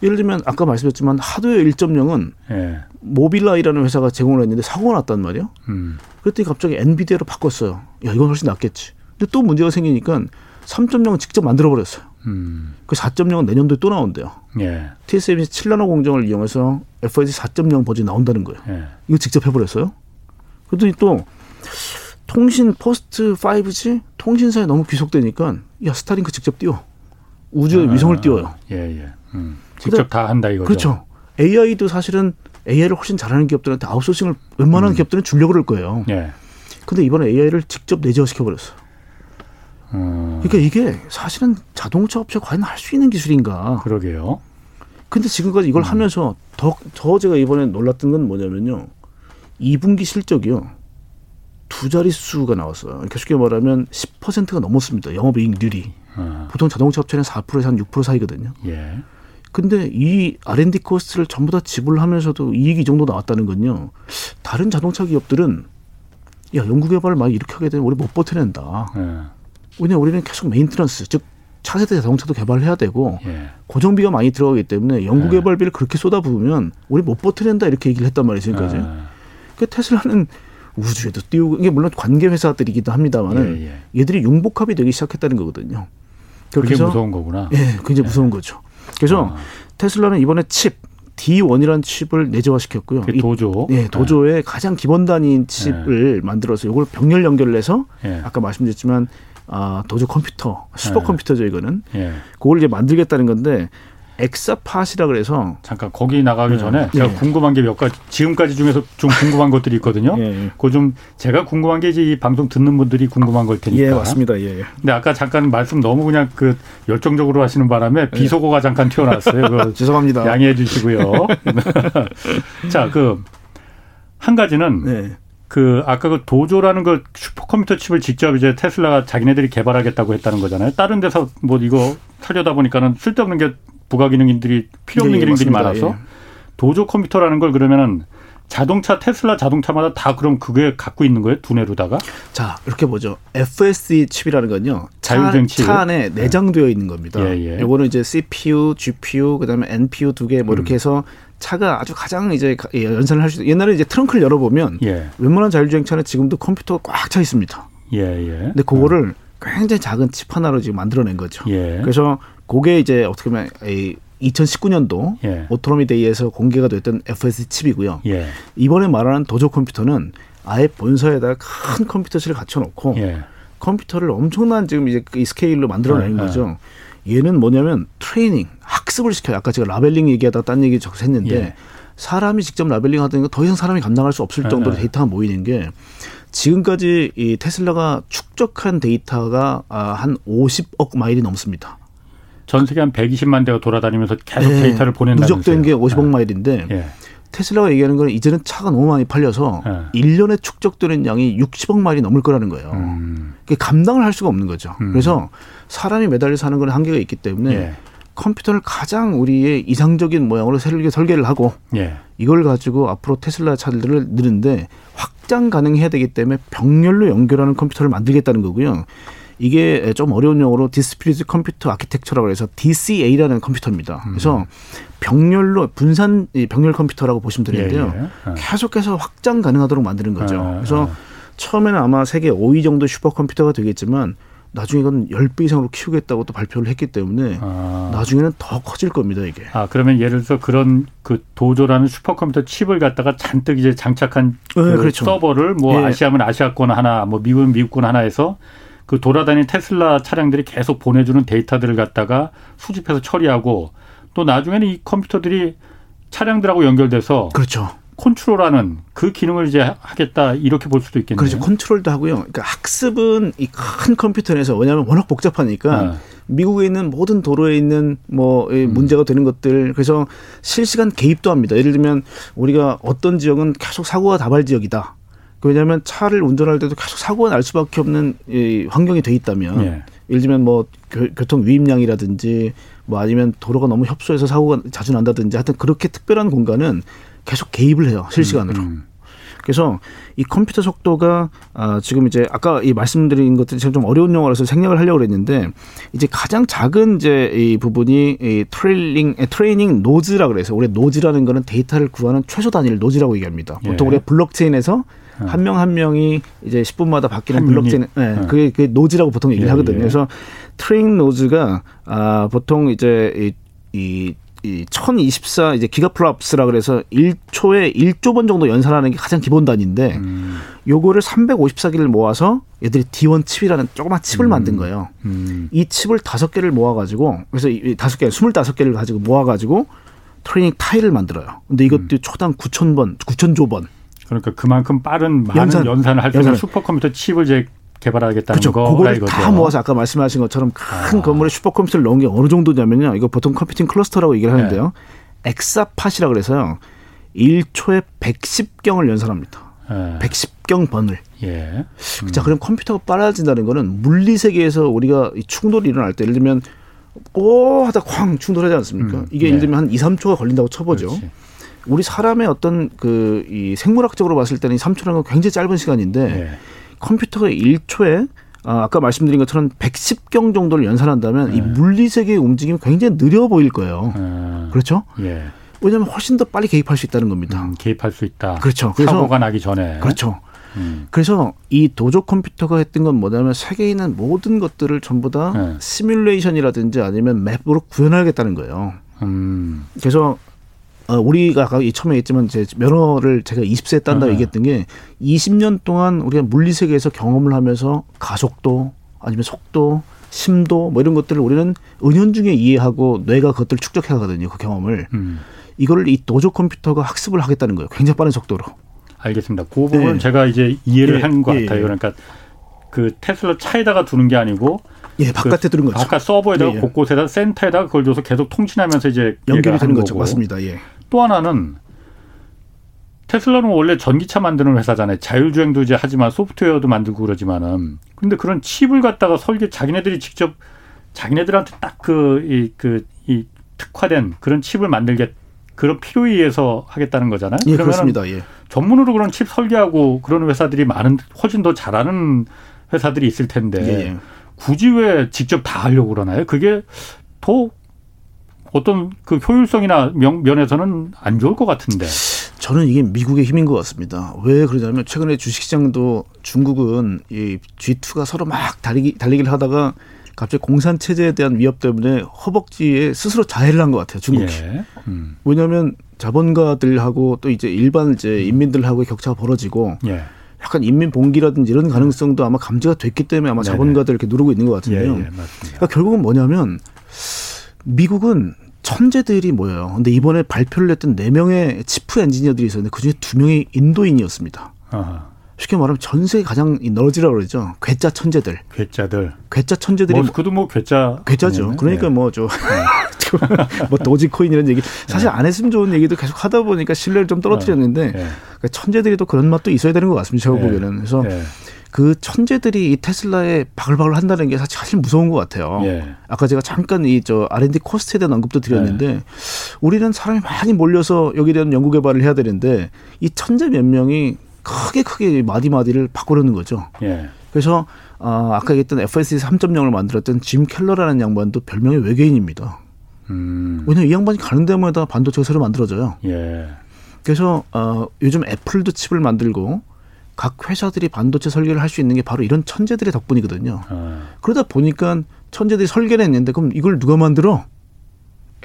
예를 들면 아까 말씀드렸지만 하드웨어 1.0은 예. 모빌라이라는 회사가 제공을 했는데 사고가 났단 말이에요. 음. 그랬더니 갑자기 엔비디아로 바꿨어요. 야 이건 훨씬 낫겠지. 근데 또 문제가 생기니까 3.0은 직접 만들어 버렸어요. 음. 그 4.0은 내년도에 또 나온대요. 예. TSMC 7나노 공정을 이용해서 FSD 4.0 버전이 나온다는 거예요. 예. 이거 직접 해버렸어요. 그랬더니 또 통신 post 5G 통신사에 너무 귀속되니까 야 스타링크 직접 띄워 우주에 아, 위성을 띄워요. 예 예. 음. 직접 다 한다 이거죠. 그렇죠. AI도 사실은 AI를 훨씬 잘하는 기업들한테 아웃소싱을 웬만한 음. 기업들은 주려고 그럴 거예요. 예. 근데 이번에 AI를 직접 내재화 시켜 버렸어. 음. 그러니까 이게 사실은 자동차 업체 과연 할 수 있는 기술인가? 그러게요. 근데 지금까지 이걸 음. 하면서 더, 더 제가 이번에 놀랐던 건 뭐냐면요. 2분기 실적이요. 두 자릿수가 나왔어요. 그러니까 쉽게 말하면 10%가 넘었습니다. 영업이익률이. 어. 보통 자동차 업체는 4%에서 한 6% 사이거든요. 예. 근데 이 R&D 코스트를 전부 다 지불하면서도 이익이 이 정도 나왔다는 건요. 다른 자동차 기업들은 야 연구 개발을 많이 이렇게 하게 되면 우리 못 버텨낸다. 예. 왜냐 우리는 계속 maintenance 즉 차세대 자동차도 개발해야 되고 예. 고정비가 많이 들어가기 때문에 연구 예. 개발비를 그렇게 쏟아부으면 우리 못 버텨낸다 이렇게 얘기를 했단 말이죠 지금까지. 예. 그 테슬라는 우주에도 띄우고 이게 물론 관계 회사들이기도 합니다만은 예, 예. 얘들이 융복합이 되기 시작했다는 거거든요. 그게 무서운 거구나. 예, 굉장히 예. 무서운 거죠. 그래서 아. 테슬라는 이번에 칩 D1이라는 칩을 내재화시켰고요. 도조. 예, 도조의 네. 가장 기본 단위인 칩을 네. 만들어서 이걸 병렬 연결을 해서 네. 아까 말씀드렸지만 아, 도조 컴퓨터, 슈퍼 컴퓨터죠 이거는. 예. 그걸 이제 만들겠다는 건데 엑사팟이라 그래서 잠깐 거기 나가기 네. 전에 제가 네. 궁금한 게 몇 가지 지금까지 중에서 좀 궁금한 것들이 있거든요. 예, 예. 그좀 제가 궁금한 게 이제 이 방송 듣는 분들이 궁금한 걸 테니까. 예, 맞습니다. 예, 예. 근데 아까 잠깐 말씀 너무 그냥 그 열정적으로 하시는 바람에 예. 비속어가 잠깐 튀어나왔어요. [laughs] 죄송합니다. 양해해 주시고요. [laughs] 자, 그 한 가지는 네. 그 아까 그 도조라는 그 슈퍼컴퓨터 칩을 직접 이제 테슬라가 자기네들이 개발하겠다고 했다는 거잖아요. 다른 데서 뭐 이거 타려다 보니까는 쓸데없는 게 부가 기능들이 필요 없는 예, 기능들이. 많아서 예. 도조 컴퓨터라는 걸 그러면은 자동차 테슬라 자동차마다 다 그럼 그게 갖고 있는 거예요 두뇌로다가? 자 이렇게 보죠. FSD 칩이라는 건요. 자율주행 차, 차 안에 네. 내장되어 있는 겁니다. 예, 예. 이거는 이제 CPU, GPU, 그다음에 NPU 두 개 뭐 이렇게 음. 해서 차가 아주 가장 이제 예, 연산을 할 수 있는 옛날에 이제 트렁크를 열어보면 예. 웬만한 자율주행 차는 지금도 컴퓨터가 꽉 차 있습니다. 예, 예. 근데 그거를 음. 굉장히 작은 칩 하나로 지금 만들어낸 거죠. 예. 그래서 그게 이제 어떻게 보면 이 2019년도 예. Autonomy Day에서 공개가 됐던 FSD 칩이고요. 예. 이번에 말하는 Dojo 컴퓨터는 아예 본사에다 큰 컴퓨터실을 갖춰놓고 예. 컴퓨터를 엄청난 지금 이제 이 스케일로 만들어내는 예, 예. 거죠. 얘는 뭐냐면 트레이닝, 학습을 시켜요. 아까 제가 labeling 얘기하다가 딴 얘기 적어서 했는데 예. 사람이 직접 labeling 하다니까 더 이상 사람이 감당할 수 없을 정도로 데이터가 모이는 게 지금까지 이 테슬라가 축적한 데이터가 아, 한 50억 마일이 넘습니다. 전 세계 한 120만 대가 돌아다니면서 계속 네. 데이터를 보낸다면서요. 누적된 게 50억 네. 마일인데 예. 테슬라가 얘기하는 건 이제는 차가 너무 많이 팔려서 네. 1년에 축적되는 양이 60억 마일이 넘을 거라는 거예요. 음. 그게 감당을 할 수가 없는 거죠. 음. 그래서 사람이 매달려서 하는 건 한계가 있기 때문에 예. 컴퓨터를 가장 우리의 이상적인 모양으로 설계, 설계를 하고 예. 이걸 가지고 앞으로 테슬라 차들을 느는데 확장 가능해야 되기 때문에 병렬로 연결하는 컴퓨터를 만들겠다는 거고요. 이게 좀 어려운 용어로 distributed computer architecture라고 해서 DCA라는 컴퓨터입니다. 음. 그래서 병렬로 분산 병렬 컴퓨터라고 보시면 되는데요. 예, 예. 어. 계속해서 확장 가능하도록 만드는 거죠. 어, 그래서 어. 처음에는 아마 세계 5위 정도 슈퍼컴퓨터가 되겠지만 나중에 이건 10배 이상으로 키우겠다고 또 발표를 했기 때문에 아. 나중에는 더 커질 겁니다, 이게. 아, 그러면 예를 들어서 그런 그 도조라는 슈퍼컴퓨터 칩을 갖다가 잔뜩 이제 장착한 네, 그 그렇죠. 서버를 뭐 예. 아시아면 아시아권 하나, 뭐 미국은 미국권 하나 해서 그 돌아다니는 테슬라 차량들이 계속 보내주는 데이터들을 갖다가 수집해서 처리하고 또 나중에는 이 컴퓨터들이 차량들하고 연결돼서 그렇죠. 컨트롤하는 그 기능을 이제 하겠다 이렇게 볼 수도 있겠네요. 그렇죠. 컨트롤도 하고요. 그러니까 학습은 이 큰 컴퓨터 에서 왜냐하면 워낙 복잡하니까 네. 미국에 있는 모든 도로에 있는 뭐 음. 문제가 되는 것들 그래서 실시간 개입도 합니다. 예를 들면 우리가 어떤 지역은 계속 사고가 다발 지역이다. 왜냐하면 차를 운전할 때도 계속 사고가 날 수밖에 없는 이 환경이 돼 있다면 예. 예를 들면 뭐 교통 유입량이라든지 뭐 아니면 도로가 너무 협소해서 사고가 자주 난다든지 하여튼 그렇게 특별한 공간은 계속 개입을 해요 실시간으로. 음, 음. 그래서 이 컴퓨터 속도가 아 지금 이제 아까 이 말씀드린 것들이 좀 어려운 용어라서 생략을 하려고 그랬는데 이제 가장 작은 이제 이 부분이 이 training training node라 그래서 우리 node라는 거는 데이터를 구하는 최소 단위를 node라고 얘기합니다. 보통 예. 우리가 블록체인에서 한 명한 한 명이 이제 10분마다 바뀌는 블록체인, 예, 네, 그게, 그게 node라고 보통 얘기를 예, 하거든요. 예. 그래서 train node가 아 보통 이제 이, 이, 이 1024 이제 gigaflops라 그래서 1초에 1조 번 정도 연산하는 게 가장 기본 단위인데 음. 요거를 354개를 모아서 얘들이 D1 칩이라는 조그만 칩을 음. 만든 거예요. 음. 이 칩을 다섯 개를 모아 가지고 그래서 이 다섯 개, 25개를 가지고 모아 가지고 training tile을 만들어요. 근데 이것도 음. 초당 9,000번, 9,000조 번. 그러니까 그만큼 빠른 많은 연산, 연산을 할 수 있는 슈퍼컴퓨터 칩을 제 개발하겠다는 그렇죠. 거. 이거죠. 다 모아서 아까 말씀하신 것처럼 큰 아. 건물에 슈퍼컴퓨터를 넣은 게 어느 정도냐면요. 이거 보통 computing cluster라고 얘기를 하는데요. 네. ExaPOD이라 그래서 1초에 110경을 연산합니다. 네. 110경 번을. 예. 음. 자, 그럼 컴퓨터가 빨라진다는 거는 물리 세계에서 우리가 충돌이 일어날 때 예를 들면 오 하다 쾅 충돌하지 않습니까? 음. 이게 네. 예를 들면 한 2, 3초가 걸린다고 쳐보죠. 그렇지. 우리 사람의 어떤 그 이 생물학적으로 봤을 때는 이 3초라는 건 굉장히 짧은 시간인데 네. 컴퓨터가 1초에 아, 아까 말씀드린 것처럼 110경 정도를 연산한다면 네. 이 물리 세계의 움직임이 굉장히 느려 보일 거예요. 네. 그렇죠? 예. 왜냐하면 훨씬 더 빨리 개입할 수 있다는 겁니다. 음, 개입할 수 있다. 그렇죠. 그래서 사고가 나기 전에. 그렇죠. 음. 그래서 이 도조 컴퓨터가 했던 건 뭐냐면 세계에 있는 모든 것들을 전부 다 네. 시뮬레이션이라든지 아니면 맵으로 구현하겠다는 거예요. 음. 그래서 어, 우리가 아까 처음에 했지만 제 면허를 제가 20세에 딴다고 네. 얘기했던 게 20년 동안 우리가 물리 세계에서 경험을 하면서 가속도 아니면 속도 심도 뭐 이런 것들을 우리는 은연중에 이해하고 뇌가 그것들을 축적해 가거든요. 그 경험을. 음. 이거를 이 도조 컴퓨터가 학습을 하겠다는 거예요. 굉장히 빠른 속도로. 알겠습니다. 그 부분은 네. 제가 이제 이해를 네. 한것 예, 같아요. 예. 그러니까 그 테슬라 차에다가 두는 게 아니고 예, 바깥에 그 두는 거죠. 바깥 서버에다가 예, 예. 곳곳에다 센터에다가 그걸 줘서 계속 통신하면서 이제 연결이 되는 거죠. 맞습니다. 예. 또 하나는 테슬라는 원래 전기차 만드는 회사잖아요. 자율주행도 이제 하지만 소프트웨어도 만들고 그러지만은 근데 그런 칩을 갖다가 설계 자기네들이 직접 자기네들한테 딱 그 이 그 이 특화된 그런 칩을 만들게 그런 필요에 의해서 하겠다는 거잖아요. 예, 그렇습니다. 예. 전문으로 그런 칩 설계하고 그런 회사들이 많은 훨씬 더 잘하는 회사들이 있을 텐데 예, 예. 굳이 왜 직접 다 하려고 그러나요? 그게 더 어떤 그 효율성이나 명, 면에서는 안 좋을 것 같은데. 저는 이게 미국의 힘인 것 같습니다. 왜 그러냐면 최근에 주식시장도 중국은 이 G2가 서로 막 달리기, 달리기를 하다가 갑자기 공산 체제에 대한 위협 때문에 허벅지에 스스로 자해를 한 것 같아요. 중국이. 예. 음. 왜냐하면 자본가들하고 또 이제 일반 이제 인민들하고의 격차가 벌어지고 예. 약간 인민 봉기라든지 이런 가능성도 아마 감지가 됐기 때문에 아마 자본가들 이렇게 누르고 있는 것 같은데요. 예, 예, 그러니까 결국은 뭐냐면 미국은 천재들이 모여요. 근데 이번에 발표를 했던 네 명의 치프 엔지니어들이 있었는데 그중에 두 명이 인도인이었습니다. 아하. 쉽게 말하면 전 세계 가장 너지라고 그러죠. 괴짜 천재들. 괴짜들. 괴짜 천재들이 머스크도 뭐 괴짜. 괴짜죠. 그러니까 네. 뭐저 네. [laughs] 뭐 도지코인 이런 얘기 사실 안 했으면 좋은 얘기도 계속 하다 보니까 신뢰를 좀 떨어뜨렸는데 그러니까 천재들이 또 그런 맛도 있어야 되는 것 같습니다. 제가 보기에는 그래서 그 천재들이 이 테슬라에 바글바글 한다는 게 사실 무서운 것 같아요. 예. 아까 제가 잠깐 이 저 R&D 코스트에 대한 언급도 드렸는데 예. 우리는 사람이 많이 몰려서 여기에 대한 연구 개발을 해야 되는데 이 천재 몇 명이 크게 크게 마디마디를 바꾸려는 거죠. 예. 그래서 어, 아까 얘기했던 FSC 3.0을 만들었던 짐 켈러라는 양반도 별명이 외계인입니다. 음. 왜냐면 이 양반이 가는 데마다 반도체가 새로 만들어져요. 예. 그래서 어, 요즘 애플도 칩을 만들고 각 회사들이 반도체 설계를 할 수 있는 게 바로 이런 천재들의 덕분이거든요. 어. 그러다 보니까 천재들이 설계를 했는데 그럼 이걸 누가 만들어?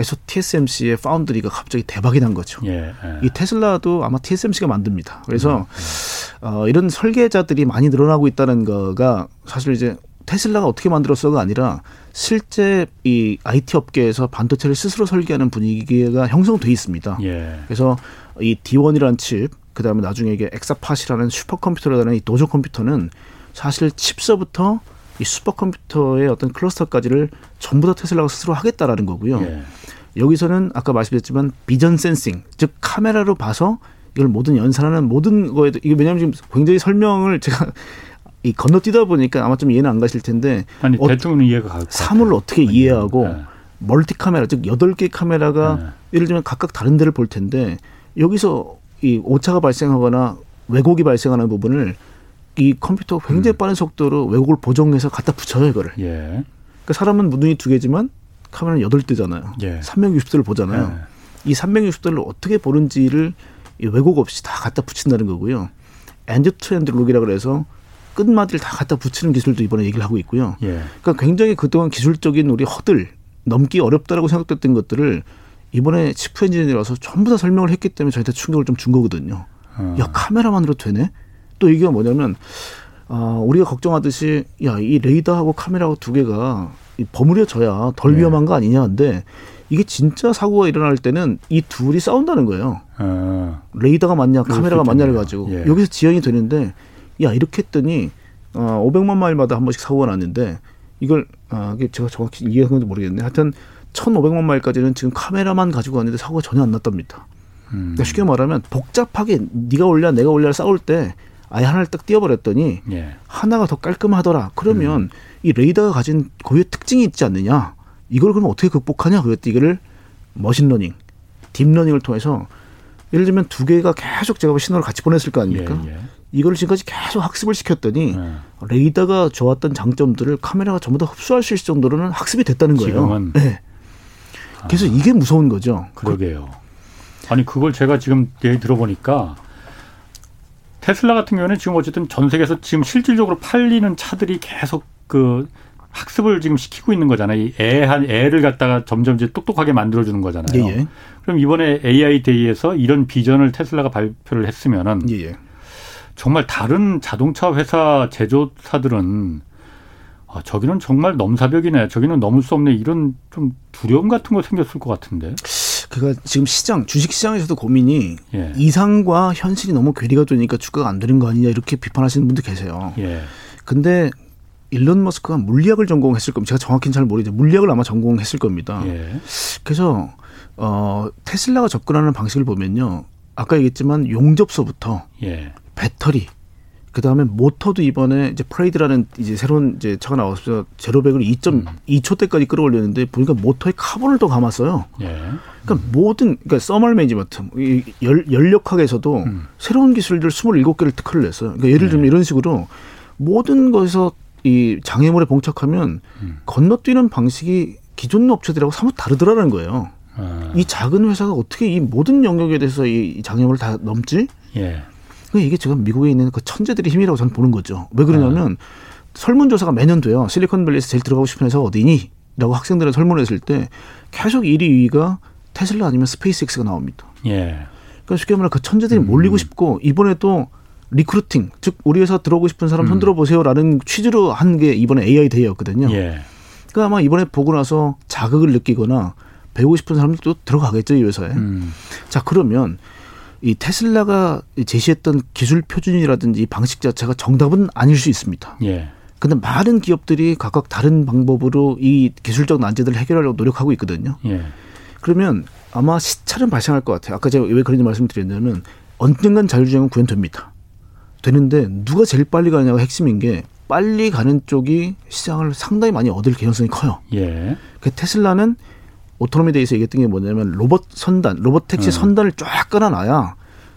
에서 TSMC의 파운드리가 갑자기 대박이 난 거죠. 예, 예. 이 테슬라도 아마 TSMC가 만듭니다. 그래서 음, 음. 어, 이런 설계자들이 많이 늘어나고 있다는 거가 사실 이제 테슬라가 어떻게 만들었어가 아니라 실제 이 IT 업계에서 반도체를 스스로 설계하는 분위기가 형성돼 있습니다. 예. 그래서 이 D1이라는 칩 그다음에 나중에 이게 엑사팟이라는 슈퍼컴퓨터라는 이 도조 컴퓨터는 사실 칩서부터 이 슈퍼컴퓨터의 어떤 클러스터까지를 전부 다 테슬라가 스스로 하겠다라는 거고요. 예. 여기서는 아까 말씀드렸지만 비전 센싱, 즉 카메라로 봐서 이걸 모든 연산하는 모든 거에도 이게 왜냐하면 지금 굉장히 설명을 제가 이 건너뛰다 보니까 아마 좀 이해는 안 가실 텐데 아니 어, 대충은 이해가 가 사물을 어떻게 이해하고 네. multi 카메라 즉 여덟 개 카메라가 네. 예를 들면 각각 다른 데를 볼 텐데 여기서 이 오차가 발생하거나 왜곡이 발생하는 부분을 이 컴퓨터 굉장히 음. 빠른 속도로 왜곡을 보정해서 갖다 붙여요 이거를. 예. 그러니까 사람은 눈이 두 개지만 카메라는 여덟 대잖아요. 예. 360도를 보잖아요. 예. 이 360도를 어떻게 보는지를 이 왜곡 없이 다 갖다 붙인다는 거고요. end to end look이라 그래서 끝마디를 다 갖다 붙이는 기술도 이번에 얘기를 하고 있고요. 예. 그러니까 굉장히 그동안 기술적인 우리 허들 넘기 어렵다라고 생각됐던 것들을 이번에 치프 엔지니어라서 전부 다 설명을 했기 때문에 저희한테 충격을 좀 준 거거든요. 어. 야 카메라만으로 되네? 또 이게 뭐냐면 어, 우리가 걱정하듯이 야 이 레이더하고 카메라하고 두 개가 버무려져야 덜 네. 위험한 거 아니냐 근데 이게 진짜 사고가 일어날 때는 이 둘이 싸운다는 거예요. 어. 레이더가 맞냐 카메라가 맞냐를 가지고 예. 여기서 지연이 되는데 야 이렇게 했더니 어, 500만 마일마다 한 번씩 사고가 났는데 이걸 아, 이게 제가 정확히 이해한 건지 모르겠네. 하여튼 1,500만 마일까지는 지금 카메라만 가지고 왔는데 사고가 전혀 안 났답니다. 음. 그러니까 쉽게 말하면 복잡하게 네가 옳네 내가 옳네 싸울 때 아예 하나를 딱 띄워버렸더니 예. 하나가 더 깔끔하더라. 그러면 음. 이 레이더가 가진 고유의 특징이 있지 않느냐? 이걸 그럼 어떻게 극복하냐? 그랬더니 이거를 machine learning, deep learning을 통해서 예를 들면 두 개가 계속 제가 신호를 같이 보냈을 거 아닙니까? 예, 예. 이걸 지금까지 계속 학습을 시켰더니 예. 레이더가 좋았던 장점들을 카메라가 전부 다 흡수할 수 있을 정도로는 학습이 됐다는 거예요. 지금은. 네. 그래서 아, 이게 무서운 거죠. 그러게요. 아니 그걸 제가 지금 얘기 들어보니까 테슬라 같은 경우는 지금 어쨌든 전 세계에서 지금 실질적으로 팔리는 차들이 계속 그 학습을 지금 시키고 있는 거잖아요. 이 애, 한 애를 갖다가 점점 이제 똑똑하게 만들어주는 거잖아요. 예, 예. 그럼 이번에 AI 데이에서 이런 비전을 테슬라가 발표를 했으면은 예, 예. 정말 다른 자동차 회사 제조사들은 아, 저기는 정말 넘사벽이네. 저기는 넘을 수 없네. 이런 좀 두려움 같은 거 생겼을 것 같은데. 그가 지금 시장 주식 시장에서도 고민이 예. 이상과 현실이 너무 괴리가 되니까 주가가 안 되는 거 아니냐 이렇게 비판하시는 분도 계세요. 예. 근데 일론 머스크가 물리학을 전공했을 겁니다. 제가 정확히는 잘 모르겠는데 물리학을 아마 전공했을 겁니다. 예. 그래서 어 테슬라가 접근하는 방식을 보면요. 아까 얘기했지만 용접소부터 예. 배터리 그 다음에 모터도 이번에 이제 Plaid라는 이제 새로운 이제 차가 나와서 제로백을 2.2초 음. 때까지 끌어올렸는데 보니까 모터에 카본을 더 감았어요. 예. 그러니까 모든 그러니까 thermal management 열, 열역학에서도 음. 새로운 기술들 27개를 특허를 냈어요. 그러니까 예를 들면 예. 이런 식으로 모든 것에서 이 장애물에 봉착하면 음. 건너뛰는 방식이 기존 업체들하고 사뭇 다르더라는 거예요. 아. 이 작은 회사가 어떻게 이 모든 영역에 대해서 이 장애물을 다 넘지? 예. 그러니까 이게 지금 미국에 있는 그 천재들의 힘이라고 저는 보는 거죠. 왜 그러냐면 아. 설문조사가 매년 돼요. 실리콘밸리에서 제일 들어가고 싶은 회사가 어디니? 라고 학생들을 설문했을 때 계속 1위, 2위가 테슬라 아니면 스페이스X가 나옵니다. 예. 그러니까 쉽게 말하면 그 천재들이 음. 몰리고 싶고 이번에 또 recruiting, 즉 우리 회사 들어오고 싶은 사람 음. 손들어 보세요라는 취지로 한 게 이번에 AI Day였거든요. 예. 그러니까 아마 이번에 보고 나서 자극을 느끼거나 배우고 싶은 사람들도 들어가겠죠 이 회사에. 음. 자 그러면 이 테슬라가 제시했던 기술 표준이라든지 방식 자체가 정답은 아닐 수 있습니다. 예. 근데 많은 기업들이 각각 다른 방법으로 이 기술적 난제들을 해결하려고 노력하고 있거든요. 예. 그러면 아마 시차는 발생할 것 같아요. 아까 제가 왜 그런지 말씀드렸냐면 언젠간 자율주행은 구현됩니다. 되는데 누가 제일 빨리 가냐가 핵심인 게 빨리 가는 쪽이 시장을 상당히 많이 얻을 개연성이 커요. 예. 그 테슬라는 Autonomy Day에서 얘기했던 게 뭐냐면 로봇 선단, 로봇 택시 음. 선단을 쫙 깔아놔야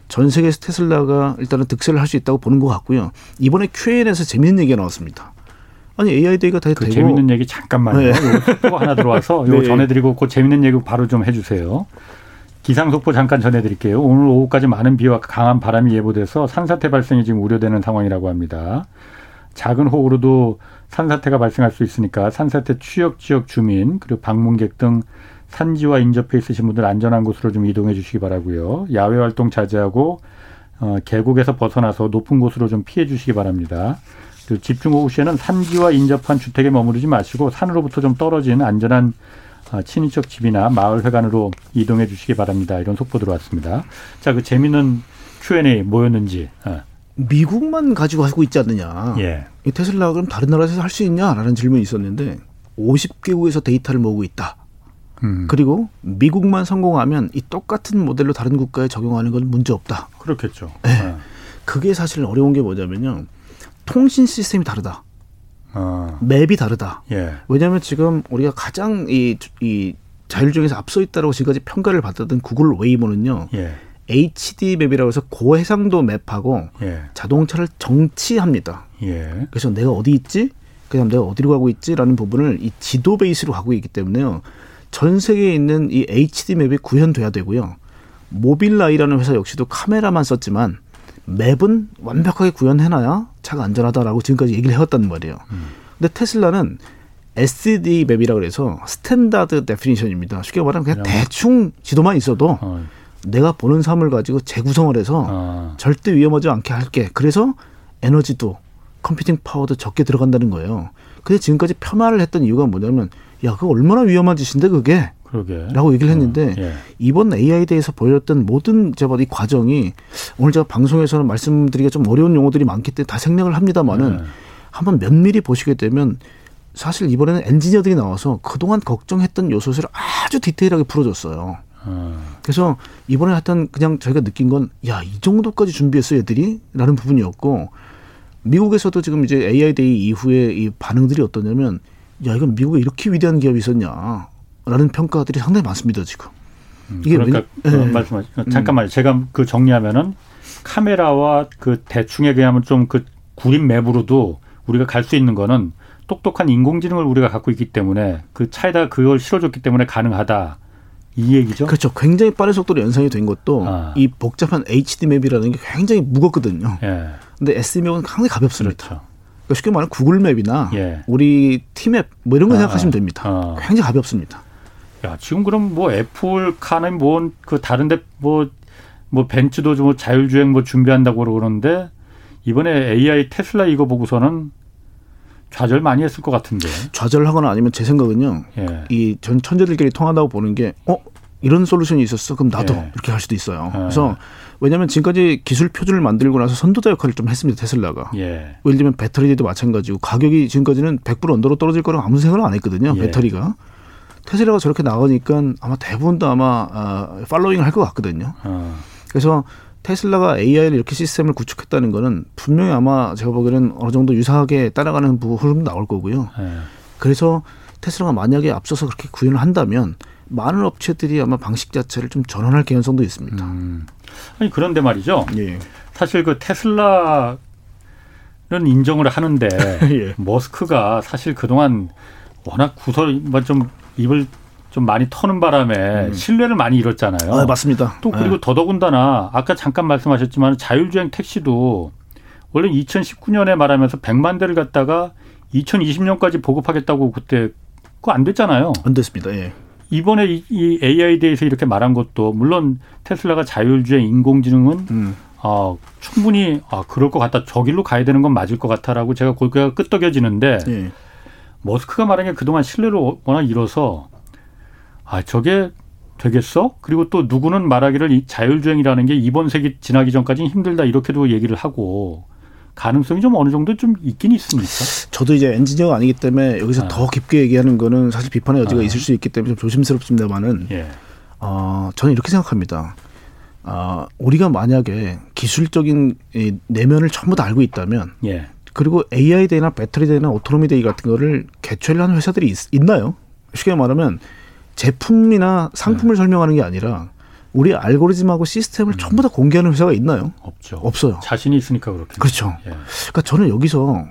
전 세계에서 테슬라가 일단은 득세를 할 수 있다고 보는 것 같고요. 이번에 Q&A에서 재밌는 얘기가 나왔습니다. 아니 AI Day가 다 그 되고 재밌는 얘기 잠깐만요. 네. 또 하나 들어와서 [laughs] 이거 네. 전해드리고 그 재밌는 얘기 바로 좀 해주세요. 기상 속보 잠깐 전해드릴게요. 오늘 오후까지 많은 비와 강한 바람이 예보돼서 산사태 발생이 지금 우려되는 상황이라고 합니다. 작은 호우로도 산사태가 발생할 수 있으니까 산사태 취역 지역 주민 그리고 방문객 등 산지와 인접해 있으신 분들 안전한 곳으로 좀 이동해 주시기 바라고요. 야외 활동 자제하고 어, 계곡에서 벗어나서 높은 곳으로 좀 피해 주시기 바랍니다. 그 집중호우 시에는 산지와 인접한 주택에 머무르지 마시고 산으로부터 좀 떨어진 안전한 어, 친인척 집이나 마을 회관으로 이동해 주시기 바랍니다. 이런 속보 들어왔습니다. 자, 그 재미있는 Q&A 뭐였는지. 어. 미국만 가지고 하고 있지 않느냐. 예. 이 테슬라가 그럼 다른 나라에서 할 수 있냐라는 질문이 있었는데 50개국에서 데이터를 모으고 있다. 음. 그리고 미국만 성공하면 이 똑같은 모델로 다른 국가에 적용하는 건 문제 없다. 그렇겠죠. 네. 네. 그게 사실 어려운 게 뭐냐면요. 통신 시스템이 다르다. 아. 맵이 다르다. 예. 왜냐하면 지금 우리가 가장 이, 이 자율주행에서 앞서 있다라고 지금까지 평가를 받았던 구글 웨이모는요. 예. HD map이라고 해서 고해상도 map하고 예. 자동차를 정치합니다. 예. 그래서 내가 어디 있지? 그다음 내가 어디로 가고 있지라는 부분을 이 지도 베이스로 가고 있기 때문에요. 전 세계에 있는 이 HD map이 구현돼야 되고요. 모빌아이라는 회사 역시도 카메라만 썼지만 map은 완벽하게 구현해놔야 차가 안전하다라고 지금까지 얘기를 해왔단 말이에요. 음. 근데 테슬라는 SD map이라 그래서 standard definition입니다. 쉽게 말하면 그냥 대충 지도만 있어도 어. 내가 보는 삶을 가지고 재구성을 해서 어. 절대 위험하지 않게 할게. 그래서 에너지도 컴퓨팅 파워도 적게 들어간다는 거예요. 근데 지금까지 폄하를 했던 이유가 뭐냐면 야, 그거 얼마나 위험한 짓인데 그게? 그러게. 라고 얘기를 했는데 어, 예. 이번 AI에 대해서 보였던 모든 제가 이 과정이 오늘 제가 방송에서는 말씀드리기가 좀 어려운 용어들이 많기 때문에 다 생략을 합니다만은 예. 한번 면밀히 보시게 되면 사실 이번에는 엔지니어들이 나와서 그동안 걱정했던 요소를 아주 디테일하게 풀어줬어요. 어. 그래서 이번에 하여튼 그냥 저희가 느낀 건 야, 이 정도까지 준비했어 얘들이? 라는 부분이었고 미국에서도 지금 이제 AI Day 이후에 이 반응들이 어떠냐면 야 이건 미국에 이렇게 위대한 기업이 있었냐라는 평가들이 상당히 많습니다 지금. 음, 이게 그러니까 왜, 네. 말씀하시 잠깐만요. 음. 제가 그 정리하면은 카메라와 그 대충에 의하면 좀 그 구린 map으로도 우리가 갈 수 있는 거는 똑똑한 인공지능을 우리가 갖고 있기 때문에 그 차에다 그걸 실어줬기 때문에 가능하다. 이 얘기죠? 그렇죠. 굉장히 빠른 속도로 연상이 된 것도 아. 이 복잡한 HD 맵이라는 게 굉장히 무겁거든요. 예. 근데 SD 맵은 상당히 가볍습니다. 그렇죠. 그러니까 쉽게 말하면 구글맵이나 예. 우리 티맵 뭐 이런 거 아, 생각하시면 됩니다. 아. 굉장히 가볍습니다. 야 지금 그럼 뭐 애플 카는 뭐그 다른데 뭐뭐 뭐 벤츠도 좀 자율주행 뭐 준비한다고 그러는데 이번에 AI 테슬라 이거 보고서는 좌절 많이 했을 것 같은데. 좌절하거나 아니면 제 생각은요. 예. 이전 천재들끼리 통한다고 보는 게 어 이런 솔루션이 있었어. 그럼 나도 예. 이렇게 할 수도 있어요. 예. 그래서 왜냐하면 지금까지 기술 표준을 만들고 나서 선도자 역할을 좀 했습니다. 테슬라가. 예. 예를 들면 배터리도 마찬가지고 가격이 지금까지는 100% 언더로 떨어질 거라고 아무 생각을 안 했거든요. 예. 배터리가. 테슬라가 저렇게 나가니까 아마 대부분도 아마 아, 팔로잉을 할 것 같거든요. 어. 그래서 테슬라가 AI를 이렇게 시스템을 구축했다는 거는 분명히 아마 제가 보기에는 어느 정도 유사하게 따라가는 흐름도 나올 거고요. 예. 그래서 테슬라가 만약에 앞서서 그렇게 구현을 한다면 많은 업체들이 아마 방식 자체를 좀 전환할 개연성도 있습니다. 음. 아니 그런데 말이죠. 예. 사실 그 테슬라는 인정을 하는데 [laughs] 예. 머스크가 사실 그동안 워낙 구설 뭐좀 입을 좀 많이 터는 바람에 음. 신뢰를 많이 잃었잖아요. 아, 맞습니다. 또 그리고 네. 더더군다나 아까 잠깐 말씀하셨지만 자율주행 택시도 원래 2019년에 말하면서 100만 대를 갖다가 2020년까지 보급하겠다고 그때 그거 안 됐잖아요. 안 됐습니다. 예. 이번에 이, 이 AI에 대해서 이렇게 말한 것도 물론 테슬라가 자율주행 인공지능은 음. 어, 충분히 아 그럴 것 같다. 저 길로 가야 되는 건 맞을 것 같다라고 제가 고개가 끄덕여지는데 예. 머스크가 말한 게 그동안 신뢰를 워낙 잃어서 아 저게 되겠어? 그리고 또 누구는 말하기를 이 자율주행이라는 게 이번 세기 지나기 전까지는 힘들다 이렇게도 얘기를 하고 가능성이 좀 어느 정도 좀 있긴 있습니까? 저도 이제 엔지니어가 아니기 때문에 여기서 아. 더 깊게 얘기하는 거는 사실 비판의 여지가 아. 있을 수 있기 때문에 좀 조심스럽습니다만은 예. 어, 저는 이렇게 생각합니다. 아, 우리가 만약에 기술적인 이 내면을 전부 다 알고 있다면 예. 그리고 AI 데이나 배터리 데이나 오토노미 데이 같은 거를 개최를 하는 회사들이 있, 나요 쉽게 말하면 제품이나 상품을 네. 설명하는 게 아니라 우리 알고리즘하고 시스템을 음. 전부 다 공개하는 회사가 있나요? 없죠. 없어요. 자신이 있으니까 그렇게. 그렇죠. 예. 그러니까 저는 여기서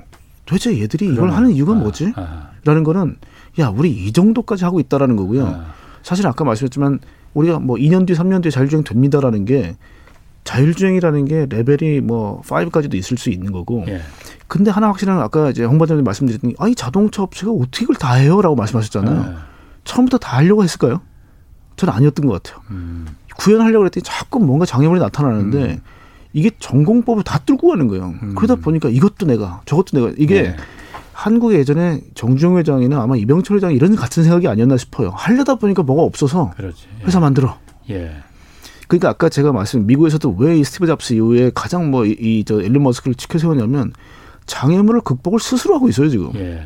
도대체 얘들이 이걸 하는 이유가 아, 뭐지? 아. 라는 거는 야, 우리 이 정도까지 하고 있다라는 거고요. 아. 사실 아까 말씀했지만 우리가 뭐 2년 뒤, 3년 뒤에 자율주행 됩니다라는 게 자율주행이라는 게 레벨이 뭐 5까지도 있을 수 있는 거고. 예. 근데 하나 확실한 건 아까 이제 홍 반장님 말씀드렸더니 아니 자동차 업체가 어떻게 이걸 다 해요라고 말씀하셨잖아요. 예. 처음부터 다 하려고 했을까요? 저는 아니었던 것 같아요. 음. 구현하려고 했더니 자꾸 뭔가 장애물이 나타나는데 음. 이게 전공법을 다 뚫고 가는 거예요. 음. 그러다 보니까 이것도 내가 저것도 내가 이게 네. 한국에 예전에 정주영 회장이나 아마 이병철 회장이 이런 같은 생각이 아니었나 싶어요. 하려다 보니까 뭐가 없어서 그렇지. 예. 회사 만들어. 예. 그러니까 아까 제가 말씀 미국에서도 왜 이 스티브 잡스 이후에 가장 뭐 이저 일론 머스크를 지켜 세우냐면 장애물을 극복을 스스로 하고 있어요 지금. 예.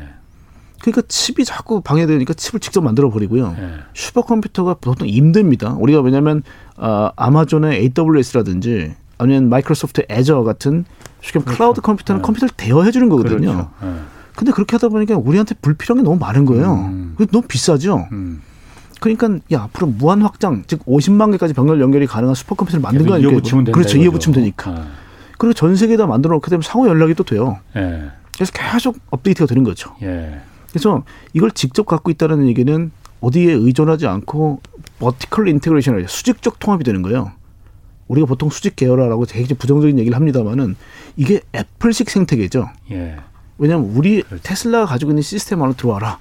그러니까 칩이 자꾸 방해되니까 칩을 직접 만들어 버리고요. 예. 슈퍼컴퓨터가 보통 임대입니다. 우리가 왜냐하면 아, 아마존의 AWS라든지 아니면 마이크로소프트 Azure 같은 쉽게 그렇죠. 클라우드 컴퓨터는 예. 컴퓨터를 대여해 주는 거거든요. 그렇죠. 예. 근데 그렇게 하다 보니까 우리한테 불필요한 게 너무 많은 거예요. 음. 너무 비싸죠. 음. 그러니까 야 앞으로 무한 확장 즉 50만 개까지 병렬 연결이 가능한 슈퍼컴퓨터를 만든 거 아니에요? 그렇죠. 이어 붙이면 되니까. 아. 그리고 전 세계에다 만들어 놓게 되면 상호 연락이 또 돼요. 예. 그래서 계속 업데이트가 되는 거죠. 예. 그래서 이걸 직접 갖고 있다는 얘기는 어디에 의존하지 않고 vertical integration을 수직적 통합이 되는 거예요. 우리가 보통 수직 계열화라고 되게 부정적인 얘기를 합니다만은 이게 애플식 생태계죠. 예. 왜냐하면 우리 그렇지. 테슬라가 가지고 있는 시스템 안으로 들어와라.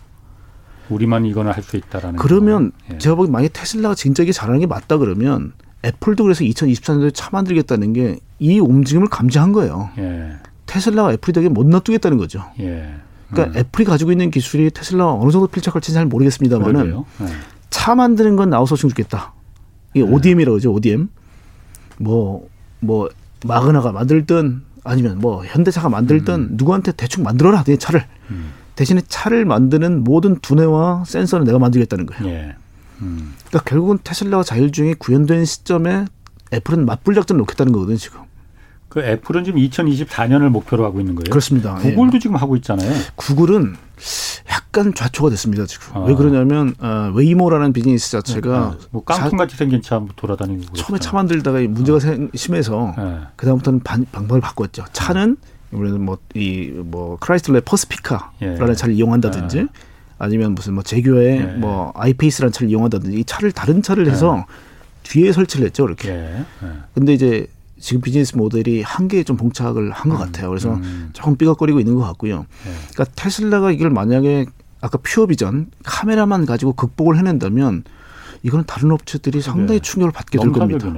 우리만 이거는 할수 있다라는. 그러면 예. 제가 보기 만약 테슬라가 진짜 이게 잘하는 게 맞다 그러면 애플도 그래서 2024년도에 차 만들겠다는 게 이 움직임을 감지한 거예요. 예. 테슬라가 애플이 되게 못 놔두겠다는 거죠. 예. 그러니까 음. 애플이 가지고 있는 기술이 테슬라가 어느 정도 필착할지는 잘 모르겠습니다만은 네. 차 만드는 건 나우소싱 주겠다. 이게 네. ODM이라고 그러죠. ODM. 뭐, 뭐, 마그나가 만들든 아니면 뭐 현대차가 만들든 음. 누구한테 대충 만들어라 내 차를 음. 대신에 차를 만드는 모든 두뇌와 센서는 내가 만들겠다는 거예요. 예. 음. 그러니까 결국은 테슬라와 자율주행이 구현된 시점에 애플은 맞불 작전을 놓겠다는 거거든 요 지금. 그 애플은 지금 2024년을 목표로 하고 있는 거예요. 그렇습니다. 구글도 예. 지금 하고 있잖아요. 구글은 약간 좌초가 됐습니다 지금. 아. 왜 그러냐면 어, 웨이모라는 비즈니스 자체가 네, 네. 뭐 깡통같이 생긴 차 돌아다니고 처음에 차 만들다가 문제가 생, 심해서 네. 그 다음부터는 방법을 바꿨죠. 차는 뭐이뭐 뭐 크라이슬러의 Pacifica라는 예. 차를 이용한다든지 예. 아니면 무슨 뭐 재규어의 예. 뭐 I-Pace라는 차를 이용한다든지 이 차를 다른 차를 해서 뒤에 설치를 했죠 그렇게. 근데 이제 지금 비즈니스 모델이 한계에 좀 봉착을 한것 음, 같아요. 그래서 음. 조금 삐걱거리고 있는 것 같고요. 네. 그러니까 테슬라가 이걸 만약에 아까 퓨어 비전 카메라만 가지고 극복을 해낸다면 이거는 다른 업체들이 상당히 충격을 받게 될 겁니다.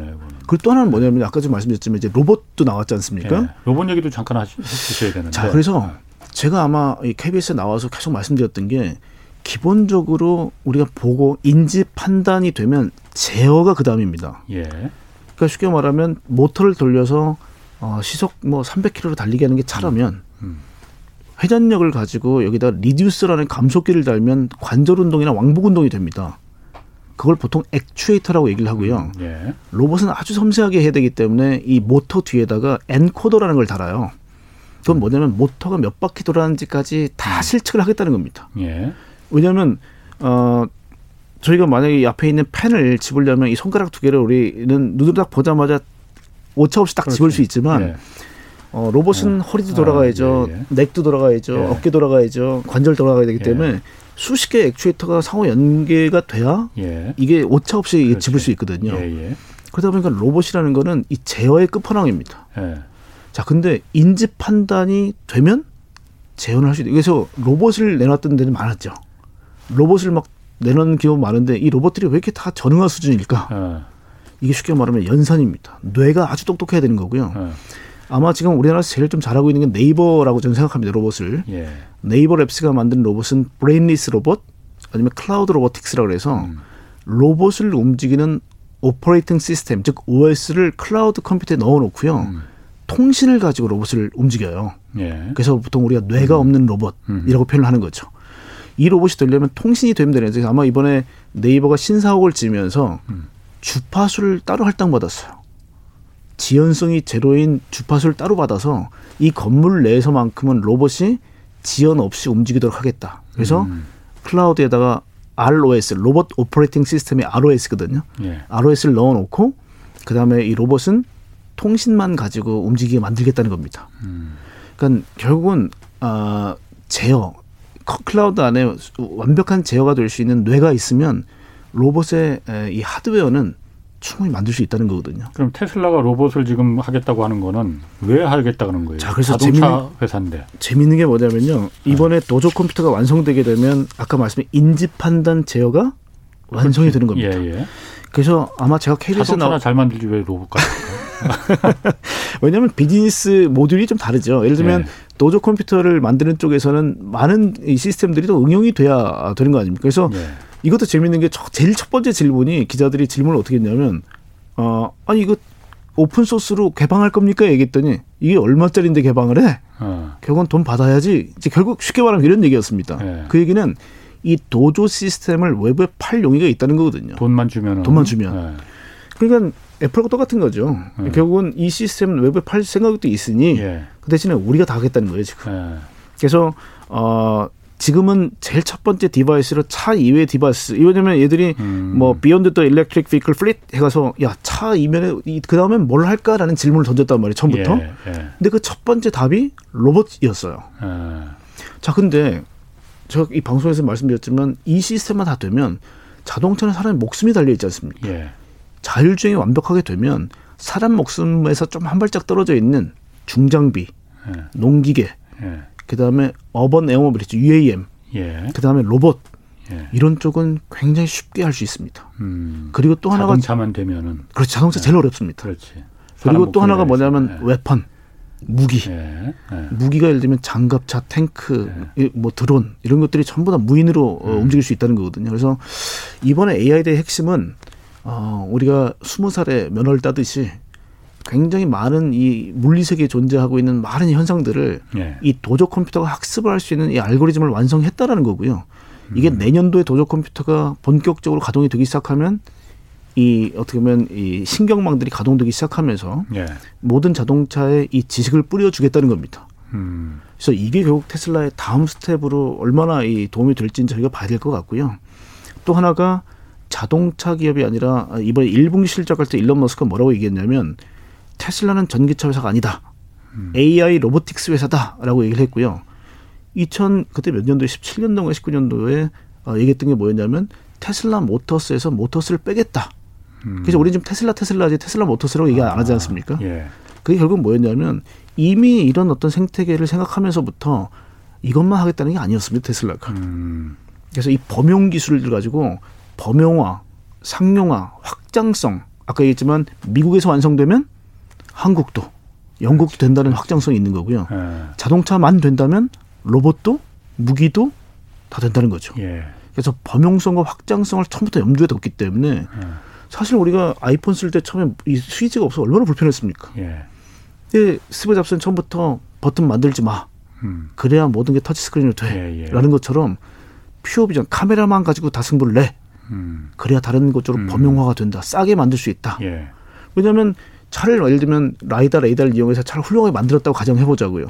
그리고 또 하나는 뭐냐면 아까 좀 말씀드렸지만 이제 로봇도 나왔지 않습니까? 네. 로봇 얘기도 잠깐 해주셔야 되는데. 자, 그래서 제가 아마 이 KBS에 나와서 계속 말씀드렸던 게 기본적으로 우리가 보고 인지 판단이 되면 제어가 그 다음입니다. 예. 그러니까 쉽게 말하면 모터를 돌려서 어, 시속 뭐 300km로 달리게 하는 게 차라면 음. 회전력을 가지고 여기다 reducer라는 감속기를 달면 관절 운동이나 왕복 운동이 됩니다. 그걸 보통 actuator라고 얘기를 하고요. 음, 예. 로봇은 아주 섬세하게 해야 되기 때문에 이 모터 뒤에다가 encoder라는 걸 달아요. 그건 뭐냐면 모터가 몇 바퀴 돌아가는지까지 다 음. 실측을 하겠다는 겁니다. 예. 왜냐하면 어 저희가 만약에 앞에 있는 펜을 집으려면 이 손가락 두 개를 우리는 눈으로 딱 보자마자 오차 없이 딱 그렇지. 집을 수 있지만 예. 어, 로봇은 어. 허리도 돌아가야죠, 아, 예, 예. 넥도 돌아가야죠, 예. 어깨 돌아가야죠, 관절 돌아가야 되기 예. 때문에 수십 개의 액추에이터가 상호 연계가 돼야 예. 이게 오차 없이 그렇지. 집을 수 있거든요. 그러다 보니까 로봇이라는 거는 이 제어의 끝판왕입니다. 자, 근데 인지 판단이 되면 재현을 할 수 있다. 그래서 로봇을 내놨던 데는 많았죠. 로봇을 막 내놓는 기업 많은데 이 로봇들이 왜 이렇게 다 저능아 수준일까? 네. 이게 쉽게 말하면 연산입니다. 뇌가 아주 똑똑해야 되는 거고요. 네. 아마 지금 우리나라에서 제일 좀 잘하고 있는 게 네이버라고 저는 생각합니다. 로봇을. 예. 네이버 랩스가 만든 로봇은 brainless robot 아니면 cloud robotics라고 해서 음. 로봇을 움직이는 operating system 즉 OS를 클라우드 컴퓨터에 넣어 놓고요. 음. 통신을 가지고 로봇을 움직여요. 예. 그래서 보통 우리가 뇌가 음. 없는 로봇이라고 음. 표현을 하는 거죠. 이 로봇이 되려면 통신이 되면 되는데 아마 이번에 네이버가 신사옥을 지으면서 음. 주파수를 따로 할당받았어요. 지연성이 제로인 주파수를 따로 받아서 이 건물 내에서만큼은 로봇이 지연 없이 움직이도록 하겠다. 그래서 음. 클라우드에다가 ROS, robot operating system이 ROS거든요. 예. ROS를 넣어놓고 그 다음에 이 로봇은 통신만 가지고 움직이게 만들겠다는 겁니다. 음. 그러니까 결국은 아 제어 클라우드 안에 완벽한 제어가 될 수 있는 뇌가 있으면 로봇의 이 하드웨어는 충분히 만들 수 있다는 거거든요. 그럼 테슬라가 로봇을 지금 하겠다고 하는 거는 왜 하겠다는 거예요? 자, 그래서 자동차 재밌는, 회사인데. 재밌는 게 뭐냐면요. 이번에 네. 도조 컴퓨터가 완성되게 되면 아까 말씀드린 인지 판단 제어가 완성이 되는 겁니다. 예, 예. 그래서 아마 제가 KBS 자동차나 나... 잘 만들지 왜 로봇가 [laughs] 왜냐하면 비즈니스 모듈이 좀 다르죠. 예를 들면 네. 도조 컴퓨터를 만드는 쪽에서는 많은 이 시스템들이 또 응용이 돼야 되는 거 아닙니까? 그래서 네. 이것도 재밌는 게 제일 첫 번째 질문이 기자들이 질문을 어떻게 했냐면 어 아니 이거 open source로 개방할 겁니까? 얘기했더니 이게 얼마짜리인데 개방을 해? 어. 결국은 돈 받아야지. 이제 결국 쉽게 말하면 이런 얘기였습니다. 네. 그 얘기는 이 도조 시스템을 외부에 팔 용의가 있다는 거거든요. 돈만 주면 돈만 주면. 네. 그러니까 애플과 똑같은 거죠. 네. 결국은 이 시스템은 외부에 팔 생각도 있으니 예. 그 대신에 우리가 다 하겠다는 거예요 지금. 예. 그래서 어 지금은 제일 첫 번째 device로 차 이외의 device. 왜냐면 얘들이 음. 뭐 beyond the electric vehicle fleet 해가서 야 차 이면에 그 다음에 뭘 할까라는 질문을 던졌단 말이에요 처음부터. 예, 예. 근데 그 첫 번째 답이 로봇이었어요. 예. 자 근데 제가 이 방송에서 말씀드렸지만 이 시스템만 다 되면 자동차는 사람의 목숨이 달려 있지 않습니까? 예. 자율주행이 완벽하게 되면 사람 목숨에서 좀 한 발짝 떨어져 있는 중장비, 예. 농기계, 예. 그다음에 urban air mobility UAM, 예. 그다음에 로봇 예. 이런 쪽은 굉장히 쉽게 할 수 있습니다. 음. 그리고 또 하나가 자동차만 되면 그렇지 자동차 제일 어렵습니다. 그렇지. 그리고 또 하나가 뭐냐면 웨펀. 무기. 예, 예. 무기가 예를 들면 장갑차, 탱크, 예. 뭐 드론 이런 것들이 전부 다 무인으로 어, 음. 움직일 수 있다는 거거든요. 그래서 이번에 AI 대의 핵심은 어, 우리가 스무 살에 면허를 따듯이 굉장히 많은 이 물리 세계에 존재하고 있는 많은 현상들을 예. 이 도적 컴퓨터가 학습을 할 수 있는 이 알고리즘을 완성했다라는 거고요. 이게 음. 내년도에 도적 컴퓨터가 본격적으로 가동이 되기 시작하면 이 어떻게 보면 이 신경망들이 가동되기 시작하면서 예. 모든 자동차에 이 지식을 뿌려주겠다는 겁니다. 음. 그래서 이게 결국 테슬라의 다음 스텝으로 얼마나 이 도움이 될지는 저희가 봐야 될 것 같고요. 또 하나가 자동차 기업이 아니라 이번에 1분기 실적할 때 일론 머스크가 뭐라고 얘기했냐면 테슬라는 전기차 회사가 아니다. 음. AI robotics 회사다라고 얘기를 했고요. 2000 그때 몇 년도에 17년도인가 19년도에 어, 얘기했던 게 뭐였냐면 테슬라 모터스에서 모터스를 빼겠다. 음. 그래서 우리 지금 테슬라 테슬라지 테슬라 모터스라고 얘기 안 하지 않습니까? 아, 예. 그게 결국 뭐였냐면 이미 이런 어떤 생태계를 생각하면서부터 이것만 하겠다는 게 아니었습니다 테슬라가. 음. 그래서 이 범용 기술을 가지고 범용화, 상용화, 확장성 아까 얘기했지만 미국에서 완성되면 한국도 영국도 된다는 확장성이 있는 거고요. 예. 자동차만 된다면 로봇도 무기도 다 된다는 거죠. 예. 그래서 범용성과 확장성을 처음부터 염두에 뒀기 때문에 예. 사실 우리가 아이폰 쓸 때 처음에 이 스위치가 없어 얼마나 불편했습니까? 예. 근데 스티브 잡스는 처음부터 버튼 만들지 마. 음. 그래야 모든 게 터치 스크린으로 돼. 예, 예. 라는 것처럼 pure vision 카메라만 가지고 다 승부를 내. 음. 그래야 다른 것으로 음. 범용화가 된다. 싸게 만들 수 있다. 예. 왜냐하면 차를 예를 들면 라이다 레이더를 이용해서 차를 훌륭하게 만들었다고 가정해 보자고요.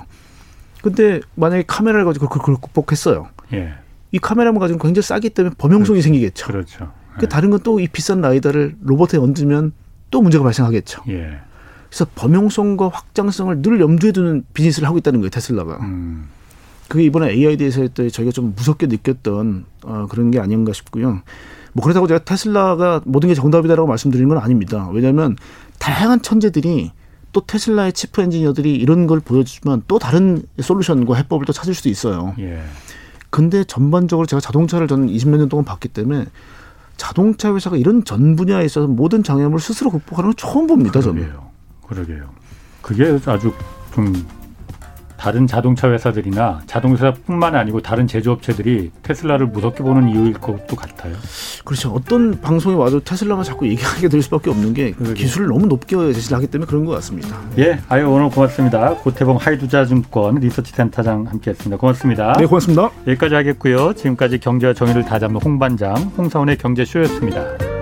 근데 만약에 카메라를 가지고 그걸 극복했어요. 예. 이 카메라만 가지고 굉장히 싸기 때문에 범용성이 그렇죠. 생기겠죠. 그렇죠. 그 다른 건 또 이 비싼 라이다를 로봇에 얹으면 또 문제가 발생하겠죠. 예. 그래서 범용성과 확장성을 늘 염두에 두는 비즈니스를 하고 있다는 거예요 테슬라가. 음. 그게 이번에 AID에서 했더니 저희가 좀 무섭게 느꼈던 어, 그런 게 아닌가 싶고요. 뭐 그렇다고 제가 테슬라가 모든 게 정답이다라고 말씀드리는 건 아닙니다. 왜냐하면 다양한 천재들이 또 테슬라의 치프 엔지니어들이 이런 걸 보여주면 또 다른 솔루션과 해법을 또 찾을 수도 있어요. 예. 근데 전반적으로 제가 자동차를 저는 20몇 년 동안 봤기 때문에 자동차 회사가 이런 전 분야에 있어서 모든 장애물을 스스로 극복하는 건 처음 봅니다. 그러게요. 저는. 그러게요. 그게 아주 좀 다른 자동차 회사들이나 자동차뿐만 아니고 다른 제조업체들이 테슬라를 무섭게 보는 이유일 것도 같아요. 그렇죠. 어떤 방송에 와도 테슬라만 자꾸 얘기하게 될 수밖에 없는 게 그러게. 기술을 너무 높게 제시하기 때문에 그런 것 같습니다. 예, 아유 오늘 고맙습니다. 고태봉 하이두자증권 리서치센터장 함께했습니다. 고맙습니다. 네, 고맙습니다. 여기까지 하겠고요. 지금까지 경제와 정의를 다잡는 홍반장 홍사원의 경제쇼였습니다.